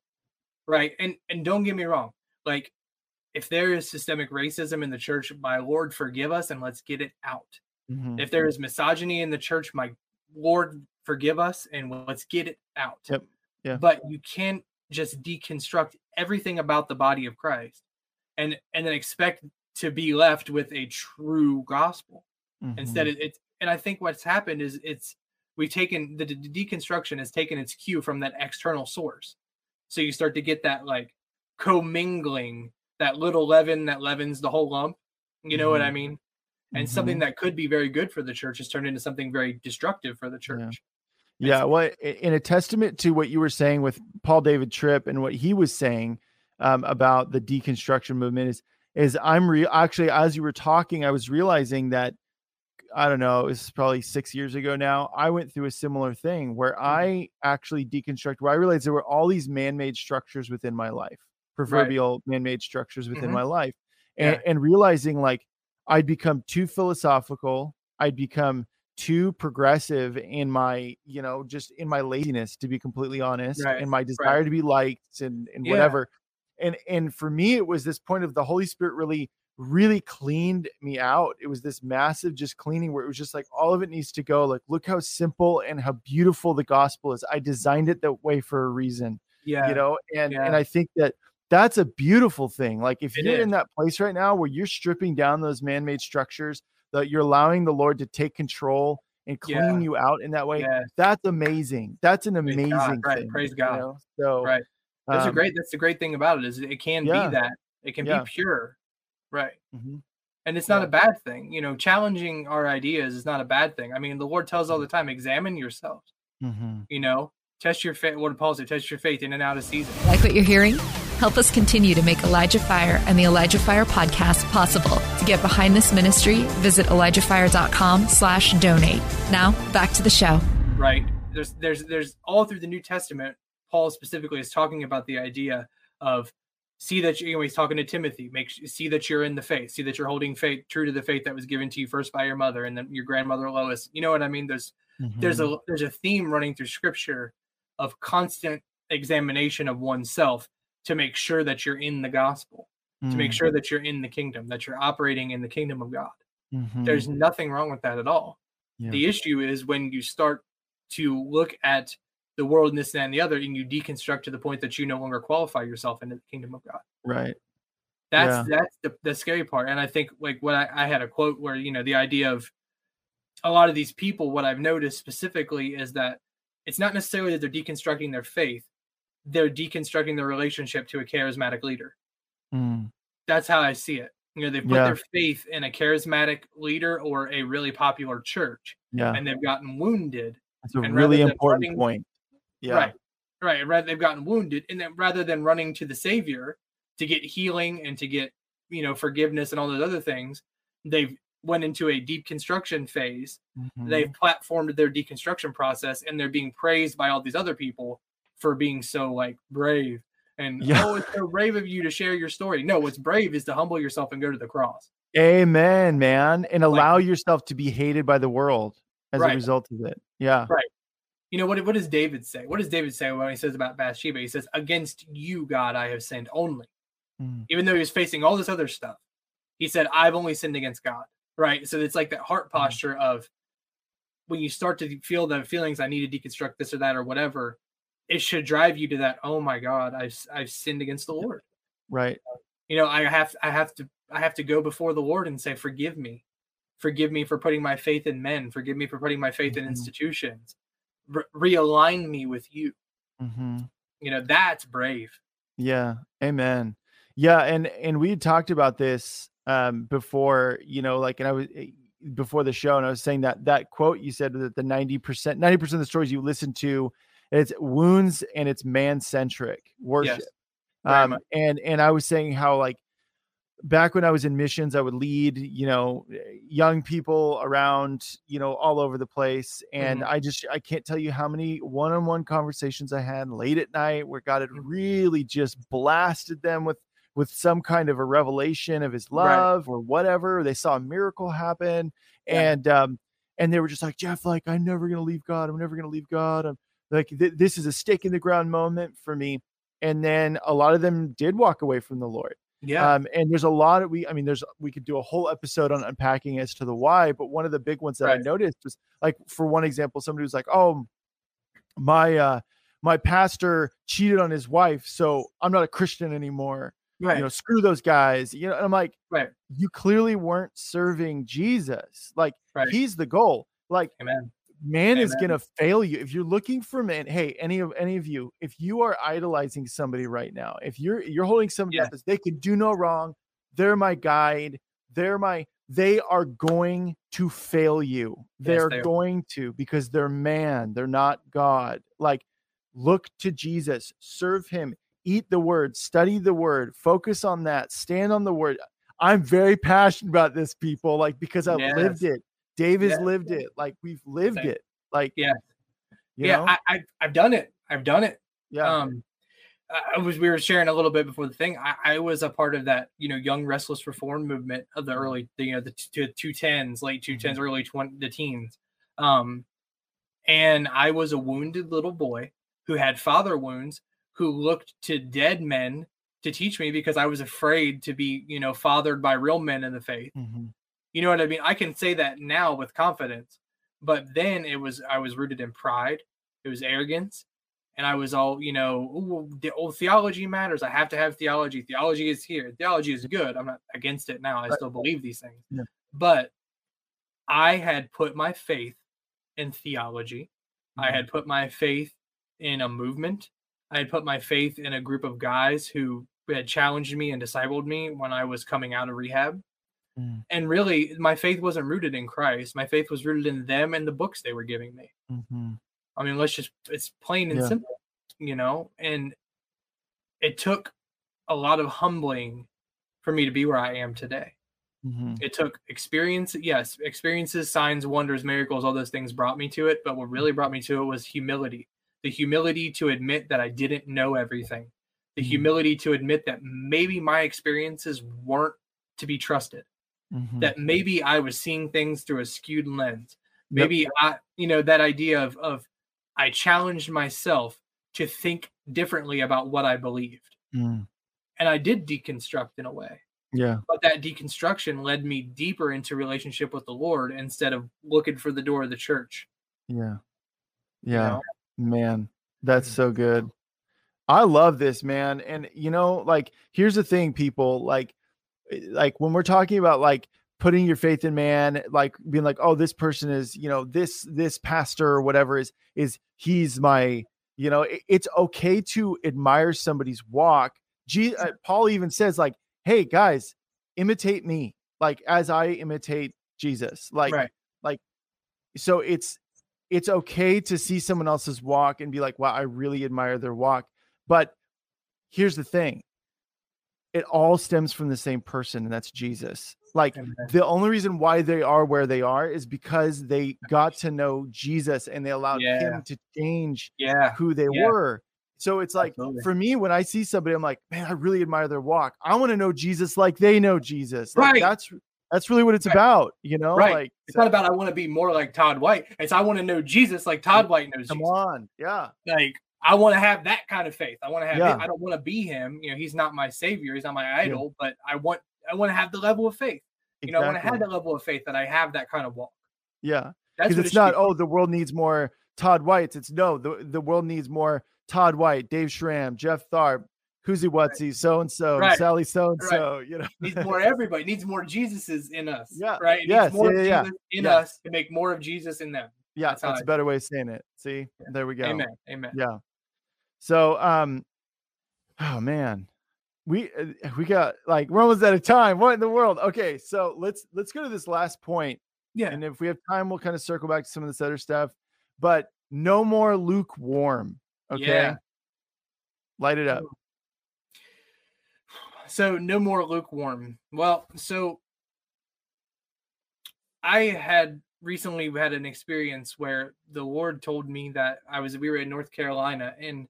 right? And and don't get me wrong, like if there is systemic racism in the church, my Lord, forgive us and let's get it out. Mm-hmm. If there is misogyny in the church, my Lord, forgive us and let's get it out. Yep. Yeah. But you can't just deconstruct everything about the body of Christ and and then expect to be left with a true gospel. Mm-hmm. Instead, it, it's and I think what's happened is it's we've taken the, the deconstruction has taken its cue from that external source. So you start to get that like commingling, that little leaven that leavens the whole lump. You know mm-hmm. what I mean? And mm-hmm. something that could be very good for the church has turned into something very destructive for the church. Yeah. yeah well, in a testament to what you were saying with Paul David Tripp and what he was saying um, about the deconstruction movement is is I'm re- actually as you were talking, I was realizing that I don't know, it's probably six years ago now. I went through a similar thing where mm-hmm. I actually deconstructed. Where I realized there were all these man-made structures within my life, proverbial right. man-made structures within mm-hmm. my life, and, yeah. and realizing like I'd become too philosophical. I'd become too progressive in my, you know, just in my laziness, to be completely honest, right, and my desire right. to be liked and and yeah. whatever. And and for me, it was this point of the Holy Spirit really, really cleaned me out. It was this massive just cleaning where it was just like all of it needs to go. Like, look how simple and how beautiful the gospel is. I designed it that way for a reason. Yeah. You know, and yeah. and I think that that's a beautiful thing. Like if it you're is. in that place right now where you're stripping down those man-made structures, that you're allowing the Lord to take control and clean yeah. you out in that way, yes. that's amazing. That's an amazing God. thing. Right. Praise God. You know? So right. That's um, a great that's the great thing about it is it can yeah. be that It can yeah. be pure. Right. Mm-hmm. And it's not yeah. a bad thing. You know, challenging our ideas is not a bad thing. I mean, the Lord tells all the time, examine yourselves. Mm-hmm. You know, test your faith. What did Paul said, test your faith in and out of season. Like what you're hearing? Help us continue to make Elijah Fire and the Elijah Fire podcast possible. To get behind this ministry, visit ElijahFire.com slash donate. Now, back to the show. Right. There's, there's, there's all through the New Testament, Paul specifically is talking about the idea of see that you know he's talking to timothy make see that you're in the faith see that you're holding faith true to the faith that was given to you first by your mother and then your grandmother lois you know what i mean there's mm-hmm. there's a there's a theme running through scripture of constant examination of oneself to make sure that you're in the gospel mm-hmm. to make mm. sure that you're in the kingdom that you're operating in the kingdom of god mm-hmm. there's nothing wrong with that at all yeah. the issue is when you start to look at the world and this and the other, and you deconstruct to the point that you no longer qualify yourself into the kingdom of God. Right. That's yeah. that's the, the scary part. And I think like what I, I had a quote where, you know, the idea of a lot of these people, what I've noticed specifically is that it's not necessarily that they're deconstructing their faith, they're deconstructing their relationship to a charismatic leader. Mm. That's how I see it. You know, they put yeah. their faith in a charismatic leader or a really popular church. Yeah. And they've gotten wounded. That's a really important running, point. Yeah. Right. Right. Rather they've gotten wounded, and then rather than running to the Savior to get healing and to get you know forgiveness and all those other things, they've went into a deconstruction phase. Mm-hmm. They've platformed their deconstruction process, and they're being praised by all these other people for being so like brave and yeah. oh, it's so brave of you to share your story. No, what's brave is to humble yourself and go to the cross. Amen, man, and allow like, yourself to be hated by the world as right. a result of it. Yeah, right you know what what does david say what does david say when he says about bathsheba he says against you god i have sinned only mm. even though he was facing all this other stuff he said i've only sinned against god right so it's like that heart hmm. posture mm. of when you start to feel the feelings i need to deconstruct this or that or whatever it should drive you to that oh my god i've i've sinned against the lord right you know i have i have to i have to go before the lord and say forgive me forgive me for putting my faith in men forgive me for putting my faith mm-hmm. in institutions re- realign me with you. Mm-hmm. You know, that's brave. Yeah. Amen. Yeah. And, and we had talked about this um, before, you know, like, and I was eh, before the show, and I was saying that that quote you said that the 90%, 90% of the stories you listen to, it's wounds and it's man centric worship. Yes. Um, and, and I was saying how like back when I was in missions, I would lead, you know, young people around, you know, all over the place. And mm-hmm. I just, I can't tell you how many one on one conversations I had late at night where God had mm-hmm. really just blasted them with, with some kind of a revelation of his love right. or whatever. They saw a miracle happen. Yeah. And, um, and they were just like, Jeff, like, I'm never going to leave God. I'm never going to leave God. I'm like, th- this is a stake in the ground moment for me. And then a lot of them did walk away from the Lord yeah. Um, and there's a lot of we, I mean, there's we could do a whole episode on unpacking as to the why, but one of the big ones that right. I noticed was like, for one example, somebody was like, Oh, my uh my pastor cheated on his wife, so I'm not a Christian anymore. Right. You know, screw those guys. You know, and I'm like, right. You clearly weren't serving Jesus. Like right. he's the goal. Like, Amen man Amen. is going to fail you. If you're looking for man hey any of any of you if you are idolizing somebody right now if you're you're holding somebody yeah. up as they can do no wrong. They're my guide. They're my they are going to fail you. They're yes, they going to because they're man. They're not god. Like look to jesus. Serve him. Eat the word. Study the word. Focus on that. Stand on the word. I'm very passionate about this people like because i've yes. lived it Dave has yeah. lived it. Like we've lived Same. it. Like yeah, yeah. Know? I, I I've done it. I've done it. Yeah. Um, I was we were sharing a little bit before the thing. I, I was a part of that, you know, young restless reform movement of the early, you know, the two tens, late two tens, mm-hmm. early twenty, the teens. Um, and I was a wounded little boy who had father wounds, who looked to dead men to teach me because I was afraid to be, you know, fathered by real men in the faith. Mm-hmm. You know what I mean? I can say that now with confidence, but then it was I was rooted in pride. It was arrogance, and I was all you know. the old theology matters. I have to have theology. Theology is here. Theology is good. I'm not against it now. I still believe these things, yeah. but I had put my faith in theology. Mm-hmm. I had put my faith in a movement. I had put my faith in a group of guys who had challenged me and discipled me when I was coming out of rehab. Mm. And really, my faith wasn't rooted in Christ. My faith was rooted in them and the books they were giving me. Mm-hmm. I mean, let's just, it's plain and Yeah. simple, you know? And it took a lot of humbling for me to be where I am today. Mm-hmm. It took experience, yes, experiences, signs, wonders, miracles, all those things brought me to it. But what really brought me to it was humility the humility to admit that I didn't know everything, the Mhm. humility to admit that maybe my experiences weren't to be trusted, Mm-hmm. that maybe I was seeing things through a skewed lens. Yep. Maybe I, you know, that idea of, of I challenged myself to think differently about what I believed. Mm. And I did deconstruct in a way Yeah. but that deconstruction led me deeper into relationship with the lord instead of looking for the door of the church Yeah. you Yeah. know? Man, that's Mhm. so good. I love this, man. And you know, like here's the thing, people, like like when we're talking about like putting your faith in man, like being like, oh, this person is, you know, this this pastor or whatever is is he's my, you know, it- it's okay to admire somebody's walk. G- uh, Paul even says like, hey guys, imitate me, like as I imitate Jesus. Like right like so it's it's okay to see someone else's walk and be like wow i really admire their walk but here's the thing it all stems from the same person and that's jesus like Amen. the only reason why they are where they are is because they got to know jesus and they allowed Yeah. him to change yeah who they Yeah. were so it's like Absolutely. for me when i see somebody i'm like man i really admire their walk i want to know jesus like they know jesus like Right. that's that's really what it's Right. about you know Right. like it's not about i want to be more like todd white it's i want to know jesus like todd white knows come jesus on yeah like i want to have that kind of faith i want to have Yeah. i don't want to be him you know he's not my savior he's not my idol but i want i want to have the level of faith you know i want to have Exactly. that level of faith that i have that kind of walk Yeah, because it's it not. be. Oh, the world needs more Todd Whites. It's no. the The world needs more Todd White, Dave Schram, Jeff Tharp, Koozie Wutsy, so and so, Sally so and so. You know, needs more everybody needs more jesuses in us Yeah. right it Yes. needs more Yeah, yeah, yeah. in Yes. us to make more of jesus in them yeah, That's that's, a better way of saying it. See, Yeah. there we go. amen amen Yeah. So, um, oh man, we uh, we got like we're almost out of time. What in the world? Okay, so let's let's go to this last point, yeah and if we have time, we'll kind of circle back to some of this other stuff. But no more lukewarm. Okay, Yeah. light it up. so no more lukewarm well so i had recently had an experience where the lord told me that i was we were in north carolina and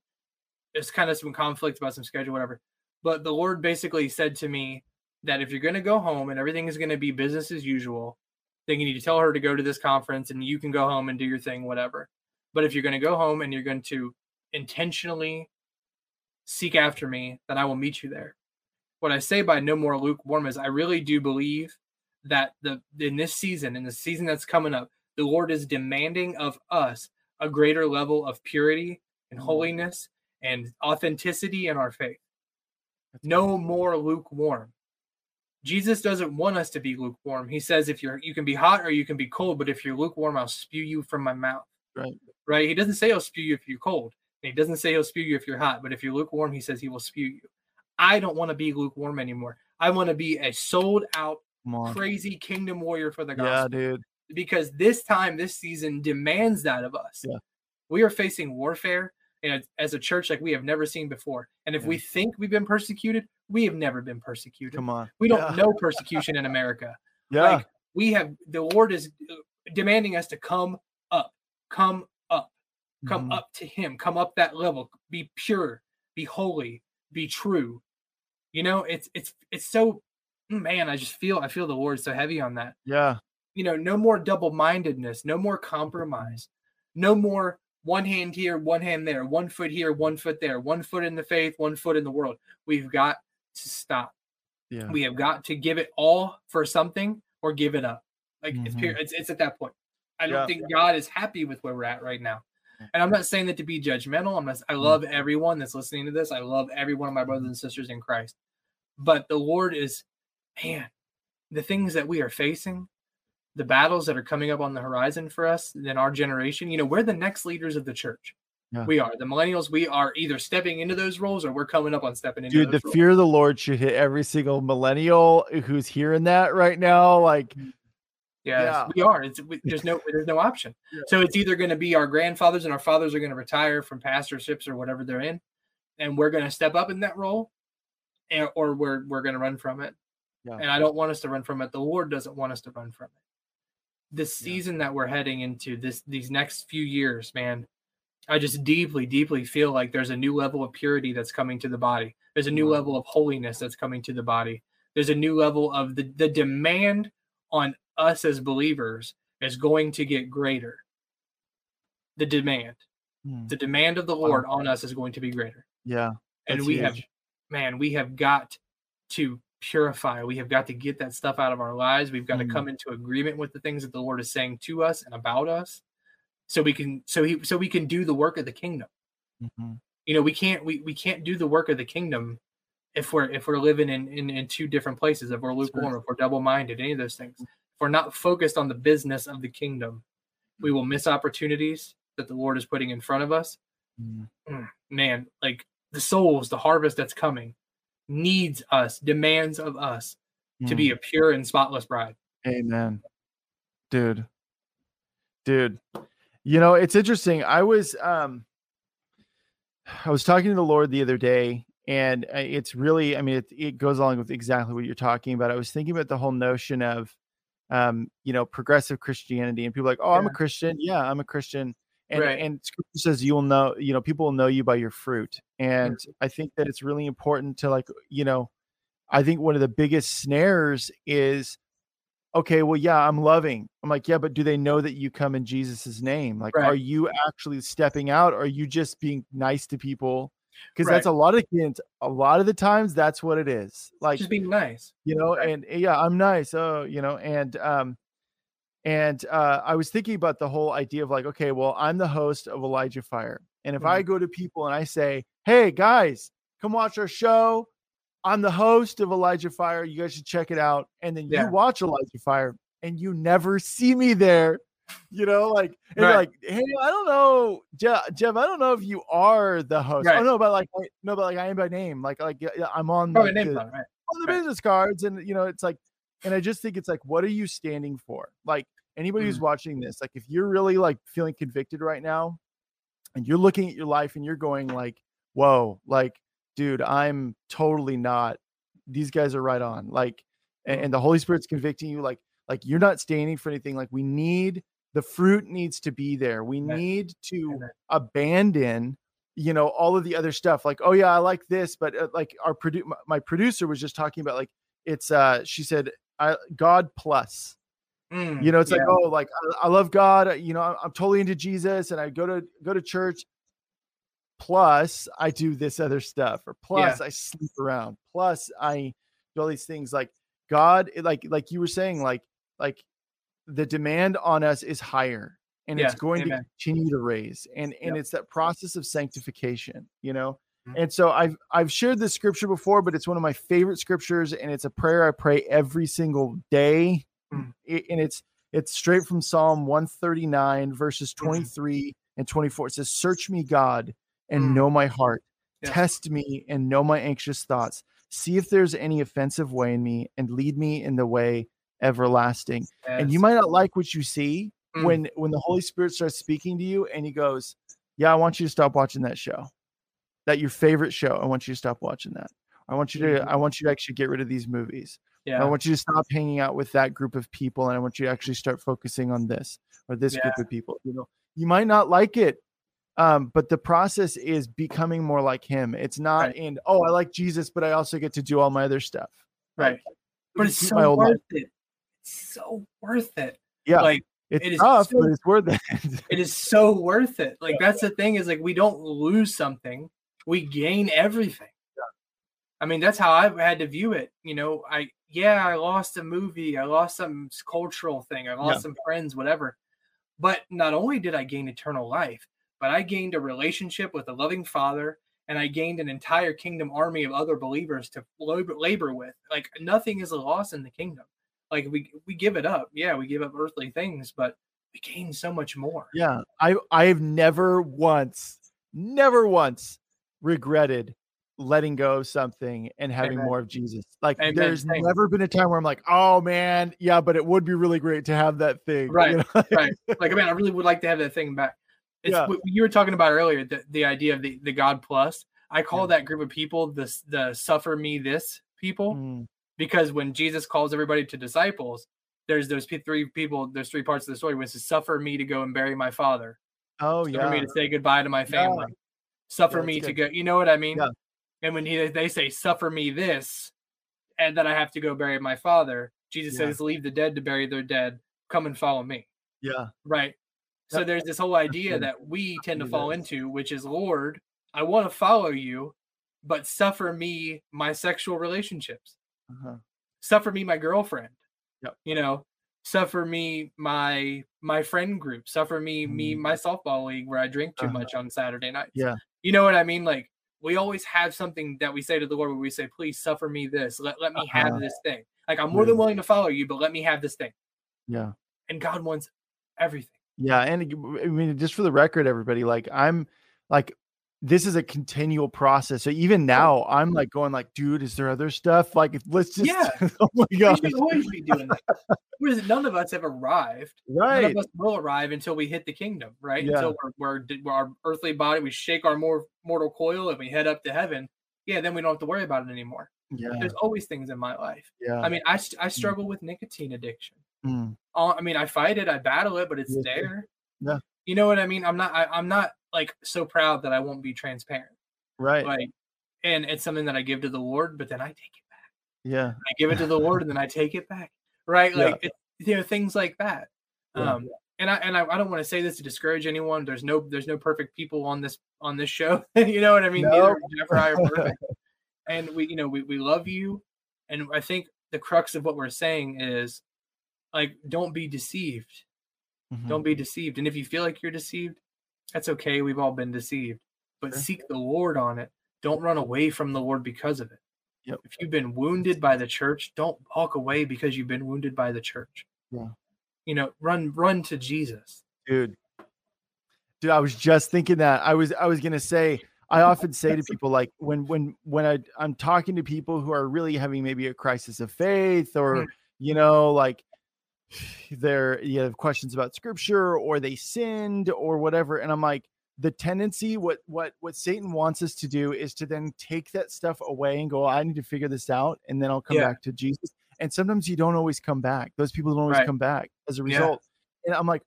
there's kind of some conflict about some schedule whatever. But the lord basically said to me that if you're going to go home and everything is going to be business as usual then you need to tell her to go to this conference and you can go home and do your thing whatever. But if you're going to go home and you're going to intentionally seek after me then i will meet you there. What I say by no more lukewarm is I really do believe that the in this season, in the season that's coming up, the Lord is demanding of us a greater level of purity and Mhm. holiness and authenticity in our faith. No more lukewarm. Jesus doesn't want us to be lukewarm. He says if you're you can be hot or you can be cold, but if you're lukewarm, I'll spew you from my mouth. Right. Right? He doesn't say he'll spew you if you're cold. And he doesn't say he'll spew you if you're hot, but if you're lukewarm, he says he will spew you. I don't want to be lukewarm anymore. I want to be a sold out, crazy kingdom warrior for the gospel. Yeah, dude. Because this time, this season demands that of us. Yeah. We are facing warfare and as a church like we have never seen before. And if Yeah. we think we've been persecuted, we have never been persecuted. Come on. We don't Yeah. know persecution in America. Yeah. Like we have the Lord is uh, demanding us to come up, come up, come Mhm. up to Him, come up that level, be pure, be holy, be true. You know, it's it's it's so man, I just feel I feel the Lord so heavy on that. Yeah. You know, no more double-mindedness, no more compromise, no more one hand here, one hand there, one foot here, one foot there, one foot in the faith, one foot in the world. We've got to stop Yeah. we have got to give it all for something or give it up. Like it's Mhm. pure. It's, it's at that point. I don't Yeah. think God is happy with where we're at right now. And I'm not saying that to be judgmental. I'm not, I Mm. love everyone that's listening to this. I love every one of my brothers and sisters in Christ. But the Lord is, man, the things that we are facing, the battles that are coming up on the horizon for us in our generation. You know, we're the next leaders of the church. Yeah. We are the millennials. We are either stepping into those roles or we're coming up on stepping into. Dude, the roles. fear of the Lord should hit every single millennial who's hearing that right now. Like, mm-hmm. yes, yeah, we are. It's, we, there's no there's no option. Yeah. So it's either going to be our grandfathers and our fathers are going to retire from pastorships or whatever they're in, and we're going to step up in that role, and, or we're we're going to run from it. Yeah. And I don't want us to run from it. The Lord doesn't want us to run from it. This season that we're heading into, this these next few years, man, I just deeply, deeply feel like there's a new level of purity that's coming to the body. There's a new level of holiness that's coming to the body. There's a new level of the, the demand on us as believers is going to get greater. The demand, hmm. the demand of the Lord wow. on us is going to be greater. Yeah. And we huge. have, man, we have got to purify. We have got to get that stuff out of our lives. We've got mm. to come into agreement with the things that the Lord is saying to us and about us so we can so he so we can do the work of the kingdom mm-hmm. you know we can't we, we can't do the work of the kingdom if we're if we're living in in, in two different places if we're lukewarm sure. if we're double-minded any of those things if we're not focused on the business of the kingdom we will miss opportunities that the lord is putting in front of us mm-hmm. man like the souls the harvest that's coming needs us demands of us mm-hmm. to be mm. a pure and spotless bride amen dude dude you know, it's interesting. I was um I was talking to the Lord the other day and uh, it's really I mean it, it goes along with exactly what you're talking about. I was thinking about the whole notion of um, you know, progressive Christianity and people like, "Oh. I'm a Christian." Yeah, I'm a Christian. And right. and scripture says you will know, you know, people will know you by your fruit. And I think that it's really important to like, you know, I think one of the biggest snares is okay, well, yeah, I'm loving. I'm like, yeah, but do they know that you come in Jesus's name? Like, right. are you actually stepping out? Or are you just being nice to people? Because that's a lot of kids. A lot of the times, that's what it is. Like just being nice, you know. And eh, yeah, I'm nice. Oh, you know, and um, and uh, I was thinking about the whole idea of like, okay, well, I'm the host of Elijah Fire, and if mm-hmm. I go to people and I say, hey guys, come watch our show I'm the host of Elijah Fire. You guys should check it out. And then yeah. you watch Elijah Fire and you never see me there. You know, like, right. like, hey, I don't know, Jeff, Jeff, I don't know if you are the host. Right. Oh no, but like, no, but like, I am by name. Like, like, I'm on like, the, right. on the business cards, and you know, it's like, and I just think it's like, what are you standing for? Like, anybody mm. who's watching this, like, if you're really like feeling convicted right now, and you're looking at your life and you're going like, whoa, like dude, I'm totally not. These guys are right on. Like, and, and the Holy Spirit's convicting you. Like, like you're not standing for anything. Like, we need the fruit needs to be there. We need to abandon, you know, all of the other stuff. Like, oh yeah, I like this, but uh, like our produ- my producer was just talking about like it's uh she said I God plus. Mm, you know, it's yeah. like oh, like I, I, love God. You know, I'm, I'm totally into Jesus, and I go to go to church plus I do this other stuff, or plus yeah. I sleep around, plus I do all these things. Like God, like like you were saying, like like the demand on us is higher and yeah. it's going Amen. to continue to raise and and it's that process of sanctification you know mm-hmm. and so i've i've shared this scripture before but it's one of my favorite scriptures and it's a prayer i pray every single day and it's it's straight from psalm 139 verses mm. 23 mm-hmm. and 24 it says search me god and mm. know my heart. Yes. Test me and know my anxious thoughts. See if there's any offensive way in me and lead me in the way everlasting. Yes. And you might not like what you see mm. when when the Holy Spirit starts speaking to you and he goes, "Yeah, I want you to stop watching that show. That your favorite show. I want you to stop watching that. I want you to. I want you to actually get rid of these movies. Yeah. I want you to stop hanging out with that group of people and I want you to actually start focusing on this or this yeah. group of people. You know, you might not like it um, but the process is becoming more like him. It's not right. in oh, I like Jesus, but I also get to do all my other stuff. Right. Like, but it's so worth life. it. It's so worth it. Yeah. Like it's it is tough, so, but it's worth it. it is so worth it. Like that's the thing is like we don't lose something, we gain everything. I mean, that's how I've had to view it. You know, I yeah, I lost a movie, I lost some cultural thing, I lost yeah. some friends, whatever. But not only did I gain eternal life, but I gained a relationship with a loving father and I gained an entire kingdom army of other believers to labor with. Like nothing is a loss in the kingdom. Like we we give it up. Yeah, we give up earthly things, but we gain so much more. Yeah. I I've never once never once regretted letting go of something and having Amen. more of Jesus. Like Amen. there's Amen. never been a time where I'm like, oh man, yeah, but it would be really great to have that thing. Right. You know? right. Like, I mean, I really would like to have that thing back. It's yeah. what you were talking about earlier, the, the idea of the, the God plus. I call yeah. that group of people the the suffer me this people mm. because when Jesus calls everybody to disciples, there's those three people, there's three parts of the story which is suffer me to go and bury my father. Oh suffer yeah. Suffer me to say goodbye to my family. Yeah. Suffer me good. to go. You know what I mean? And when he, they say, "Suffer me this," and that I have to go bury my father, Jesus yeah. says, "Leave the dead to bury their dead. Come and follow me." Yeah. Right. So there's this whole idea that we tend to fall into, which is, Lord, I want to follow you, but suffer me my sexual relationships. Uh-huh. Suffer me my girlfriend. Yep. You know, suffer me my my friend group. Suffer me mm. me my softball league where I drink too uh-huh. much on Saturday nights. Yeah. You know what I mean? Like we always have something that we say to the Lord where we say, please suffer me this. Let, let me have uh-huh. this thing. Like I'm more yeah. than willing to follow you, but let me have this thing. Yeah. And God wants everything. Yeah. And I mean, just for the record, everybody, like I'm like this is a continual process. So even now, I'm like going like, dude, is there other stuff? Like, let's just. Yeah. oh my god. We should always be doing that. None of us have arrived. Right. None of us will arrive until we hit the kingdom. Right. Yeah. Until we're, we're, our earthly body, we shake our more mortal coil, and we head up to heaven. Yeah. Then we don't have to worry about it anymore. Yeah. There's always things in my life. Yeah. I mean, I I mm. struggle mm. with nicotine addiction. Mm. I mean, I fight it, I battle it, but it's yeah. there. Yeah. You know what I mean? I'm not. I, I'm not like so proud that I won't be transparent. Right. Like, and it's something that I give to the Lord, but then I take it back. Yeah. I give it to the Lord and then I take it back. Right. Like, yeah. it, you know, things like that. Yeah. Um, and I and I, I don't want to say this to discourage anyone. There's no there's no perfect people on this on this show. you know what I mean? No. Neither I are perfect. and we you know we, we love you. And I think the crux of what we're saying is like don't be deceived. Mm-hmm. Don't be deceived. And if you feel like you're deceived, that's okay. We've all been deceived, but sure. seek the Lord on it. Don't run away from the Lord because of it. Yep. If you've been wounded by the church, don't walk away because you've been wounded by the church. Yeah. You know, run run to Jesus. Dude. Dude, I was just thinking that. I was I was going to say I often say to people like when when when I I'm talking to people who are really having maybe a crisis of faith or mm. you know like they're you have questions about scripture or they sinned or whatever and i'm like the tendency what what what satan wants us to do is to then take that stuff away and go i need to figure this out and then i'll come yeah. back to jesus and sometimes you don't always come back those people don't always right. come back as a result yeah. and i'm like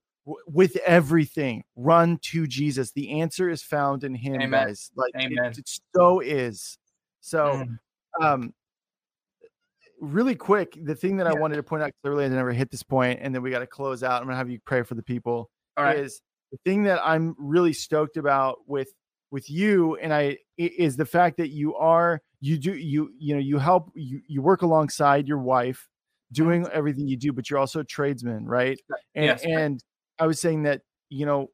with everything run to jesus the answer is found in him Amen. guys like Amen. It, it so is so mm. um really quick, the thing that yeah. I wanted to point out clearly, I never hit this point, and then we got to close out. I'm gonna have you pray for the people. All right. Is the thing that I'm really stoked about with with you and I is the fact that you are you do you you know you help you you work alongside your wife doing mm-hmm. everything you do, but you're also a tradesman, right? And yes, and I was saying that you know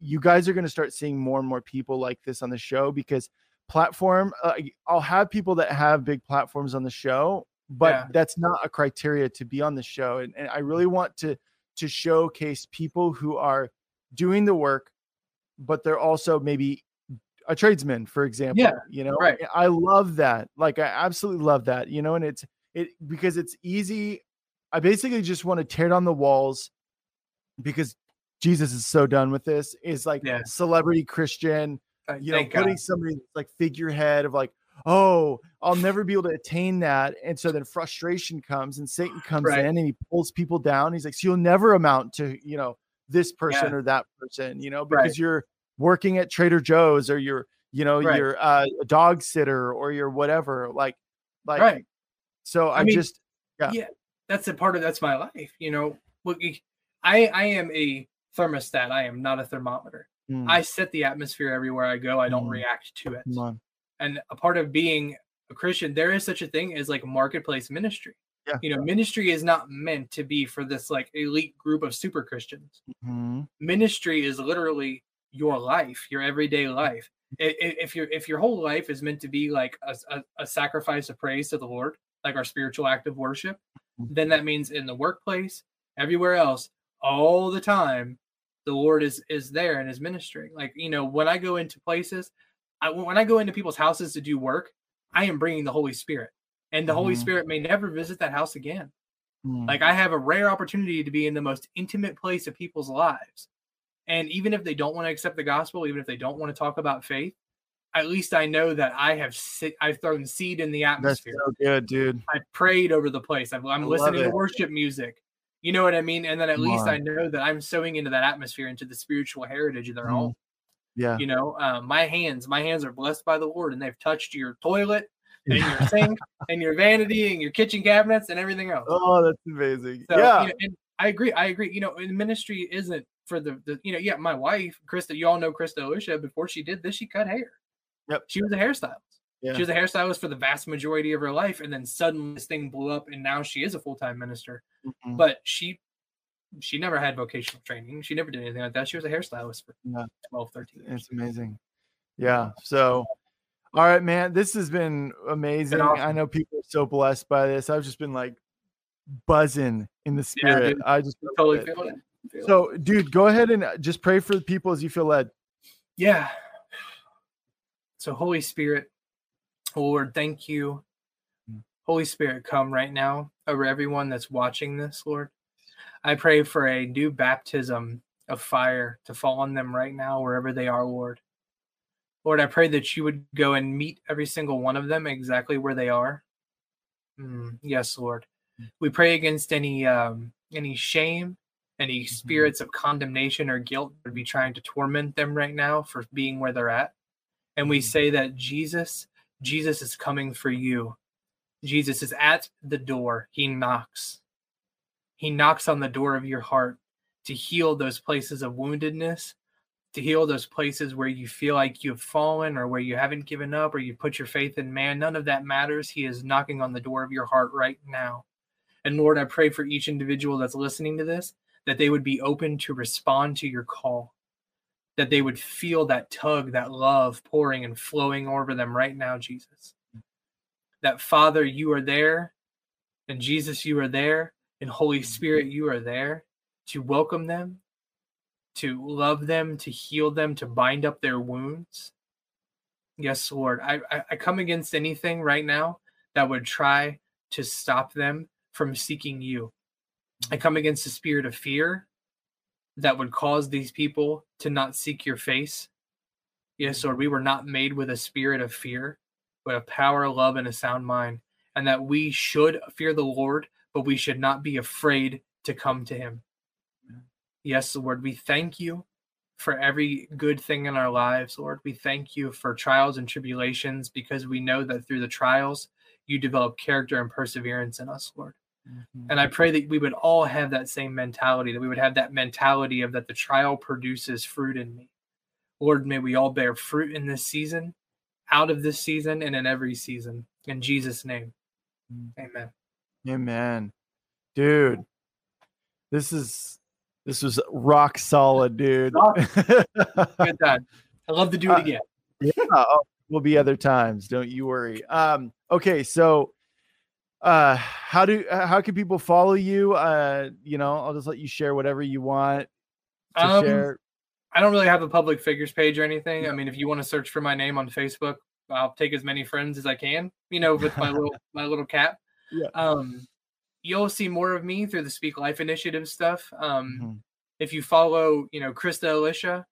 you guys are going to start seeing more and more people like this on the show because platform uh, i'll have people that have big platforms on the show but yeah. that's not a criteria to be on the show and, and i really want to to showcase people who are doing the work but they're also maybe a tradesman for example yeah you know right. i love that like i absolutely love that you know and it's it because it's easy i basically just want to tear down the walls because jesus is so done with this is like yeah. celebrity christian uh, you know putting God. somebody like figurehead of like oh, I'll never be able to attain that. And so then frustration comes and Satan comes right. in and he pulls people down. He's like, so you'll never amount to, you know, this person yeah. or that person, you know, because right. you're working at Trader Joe's or you're, you know, right. you're uh, a dog sitter or you're whatever. Like, like, right. So I, I mean, just, yeah. yeah, that's a part of that's my life. You know, look, I I am a thermostat. I am not a thermometer. Mm. I set the atmosphere everywhere I go. I don't mm. react to it and a part of being a Christian, there is such a thing as like marketplace ministry. Yeah. You know, ministry is not meant to be for this like elite group of super Christians. Mm-hmm. Ministry is literally your life, your everyday life. If your if your whole life is meant to be like a, a, a sacrifice of praise to the Lord, like our spiritual act of worship, mm-hmm. then that means in the workplace, everywhere else, all the time, the Lord is is there and is ministering. Like you know, when I go into places, I, when I go into people's houses to do work, I am bringing the Holy Spirit, and the mm-hmm. Holy Spirit may never visit that house again. Mm-hmm. Like I have a rare opportunity to be in the most intimate place of people's lives, and even if they don't want to accept the gospel, even if they don't want to talk about faith, at least I know that I have sit, I've thrown seed in the atmosphere. That's so good, dude. I prayed over the place. i am listening to worship music. You know what I mean? And then at Come least on. I know that I'm sowing into that atmosphere, into the spiritual heritage of their mm. home. Yeah. You know, um, my hands, my hands are blessed by the Lord, and they've touched your toilet and your sink and your vanity and your kitchen cabinets and everything else. Oh, that's amazing. So, yeah. You know, and I agree. I agree. You know, ministry isn't for the, the you know, yeah, my wife, Christa, you all know Christa Elisha, before she did this, she cut hair. Yep. She was a hairstylist. Yeah. She was a hairstylist for the vast majority of her life. And then suddenly this thing blew up and now she is a full-time minister. Mm-hmm. But she she never had vocational training. She never did anything like that. She was a hairstylist for yeah. 12, 13 years. It's amazing. Yeah. So all right, man. This has been amazing. Awesome. I know people are so blessed by this. I've just been like buzzing in the spirit. Yeah, I just totally feel it. Feel so, it. dude, go ahead and just pray for the people as you feel led. Yeah. So, Holy Spirit, Lord, thank you. Mm. Holy Spirit, come right now over everyone that's watching this, Lord. I pray for a new baptism of fire to fall on them right now, wherever they are, Lord. Lord, I pray that you would go and meet every single one of them exactly where they are. Mm, yes, Lord. Mm. We pray against any um, any shame, any mm-hmm. spirits of condemnation or guilt would be trying to torment them right now for being where they're at. And we say that Jesus, Jesus is coming for you. Jesus is at the door. He knocks. He knocks on the door of your heart to heal those places of woundedness, to heal those places where you feel like you've fallen or where you haven't given up or you put your faith in man. None of that matters. He is knocking on the door of your heart right now. And Lord, I pray for each individual that's listening to this that they would be open to respond to your call that they would feel that tug, that love pouring and flowing over them right now, Jesus. That Father, you are there, and Jesus, you are there, and Holy mm-hmm. Spirit, you are there to welcome them, to love them, to heal them, to bind up their wounds. Yes, Lord. I, I, I come against anything right now that would try to stop them from seeking you. I mm-hmm. come against the spirit of fear that would cause these people to not seek your face. Yes, Lord, mm-hmm. we were not made with a spirit of fear, but a power, love, and a sound mind. And that we should fear the Lord, but we should not be afraid to come to him. Yes, Lord, we thank you for every good thing in our lives, Lord. We thank you for trials and tribulations because we know that through the trials, you develop character and perseverance in us, Lord. Mm-hmm. And I pray that we would all have that same mentality, that we would have that mentality of that the trial produces fruit in me. Lord, may we all bear fruit in this season, out of this season, and in every season. In Jesus' name. Mm. Amen. Amen. Dude, this is this was rock solid, dude. Good time. I love to do it uh, again. Uh, yeah, oh, will be other times. Don't you worry. Um, okay, so uh how do uh, how can people follow you uh you know i'll just let you share whatever you want to um, share i don't really have a public figures page or anything yeah. i mean if you want to search for my name on facebook i'll take as many friends as i can you know with my little my little cap yeah um you'll see more of me through the speak life initiative stuff um mm-hmm. if you follow you know christa elisha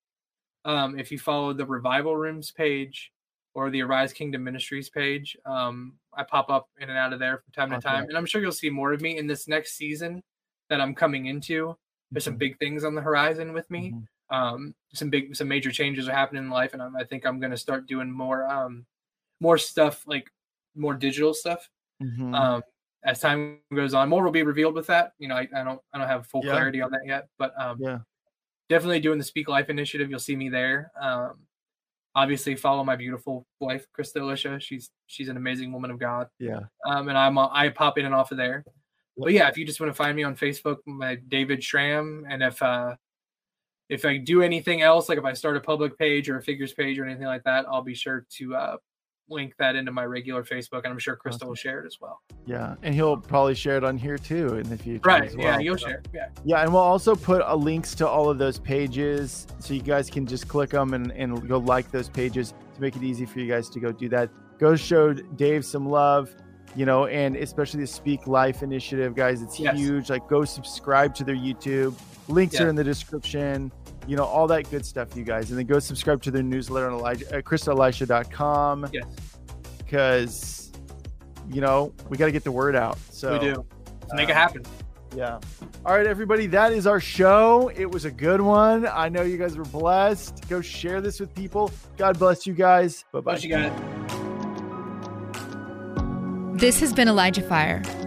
um if you follow the revival rooms page or the Arise Kingdom Ministries page. Um, I pop up in and out of there from time to time, and I'm sure you'll see more of me in this next season that I'm coming into. There's mm-hmm. some big things on the horizon with me. Mm-hmm. Um, some big, some major changes are happening in life, and I'm, i think I'm going to start doing more, um, more stuff like more digital stuff. Mm-hmm. Um, as time goes on, more will be revealed with that. You know, I, I don't, I don't have full yeah. clarity on that yet, but um, yeah, definitely doing the Speak Life initiative. You'll see me there. Um, obviously follow my beautiful wife christa elisha she's she's an amazing woman of god yeah um and i'm i pop in and off of there but yeah if you just want to find me on facebook my david schram and if uh if i do anything else like if i start a public page or a figures page or anything like that i'll be sure to uh link that into my regular Facebook, and I'm sure Christa awesome. will share it as well. Yeah, and he'll probably share it on here too in the future. Right. Well. Yeah, you'll share. Yeah. Yeah, and we'll also put a links to all of those pages, so you guys can just click them and and go like those pages to make it easy for you guys to go do that. Go show Dave some love you know, and especially the Speak Life initiative, guys. It's yes. huge. Like, go subscribe to their YouTube. Links yeah. are in the description. You know, all that good stuff, you guys. And then go subscribe to their newsletter on Elijah, uh, ChristaElisha.com. Yes. Because, you know, we got to get the word out. So we do. Let's make uh, it happen. Yeah. All right, everybody. That is our show. It was a good one. I know you guys were blessed. Go share this with people. God bless you guys. Bye bye. You guys. This has been Elijah Fire.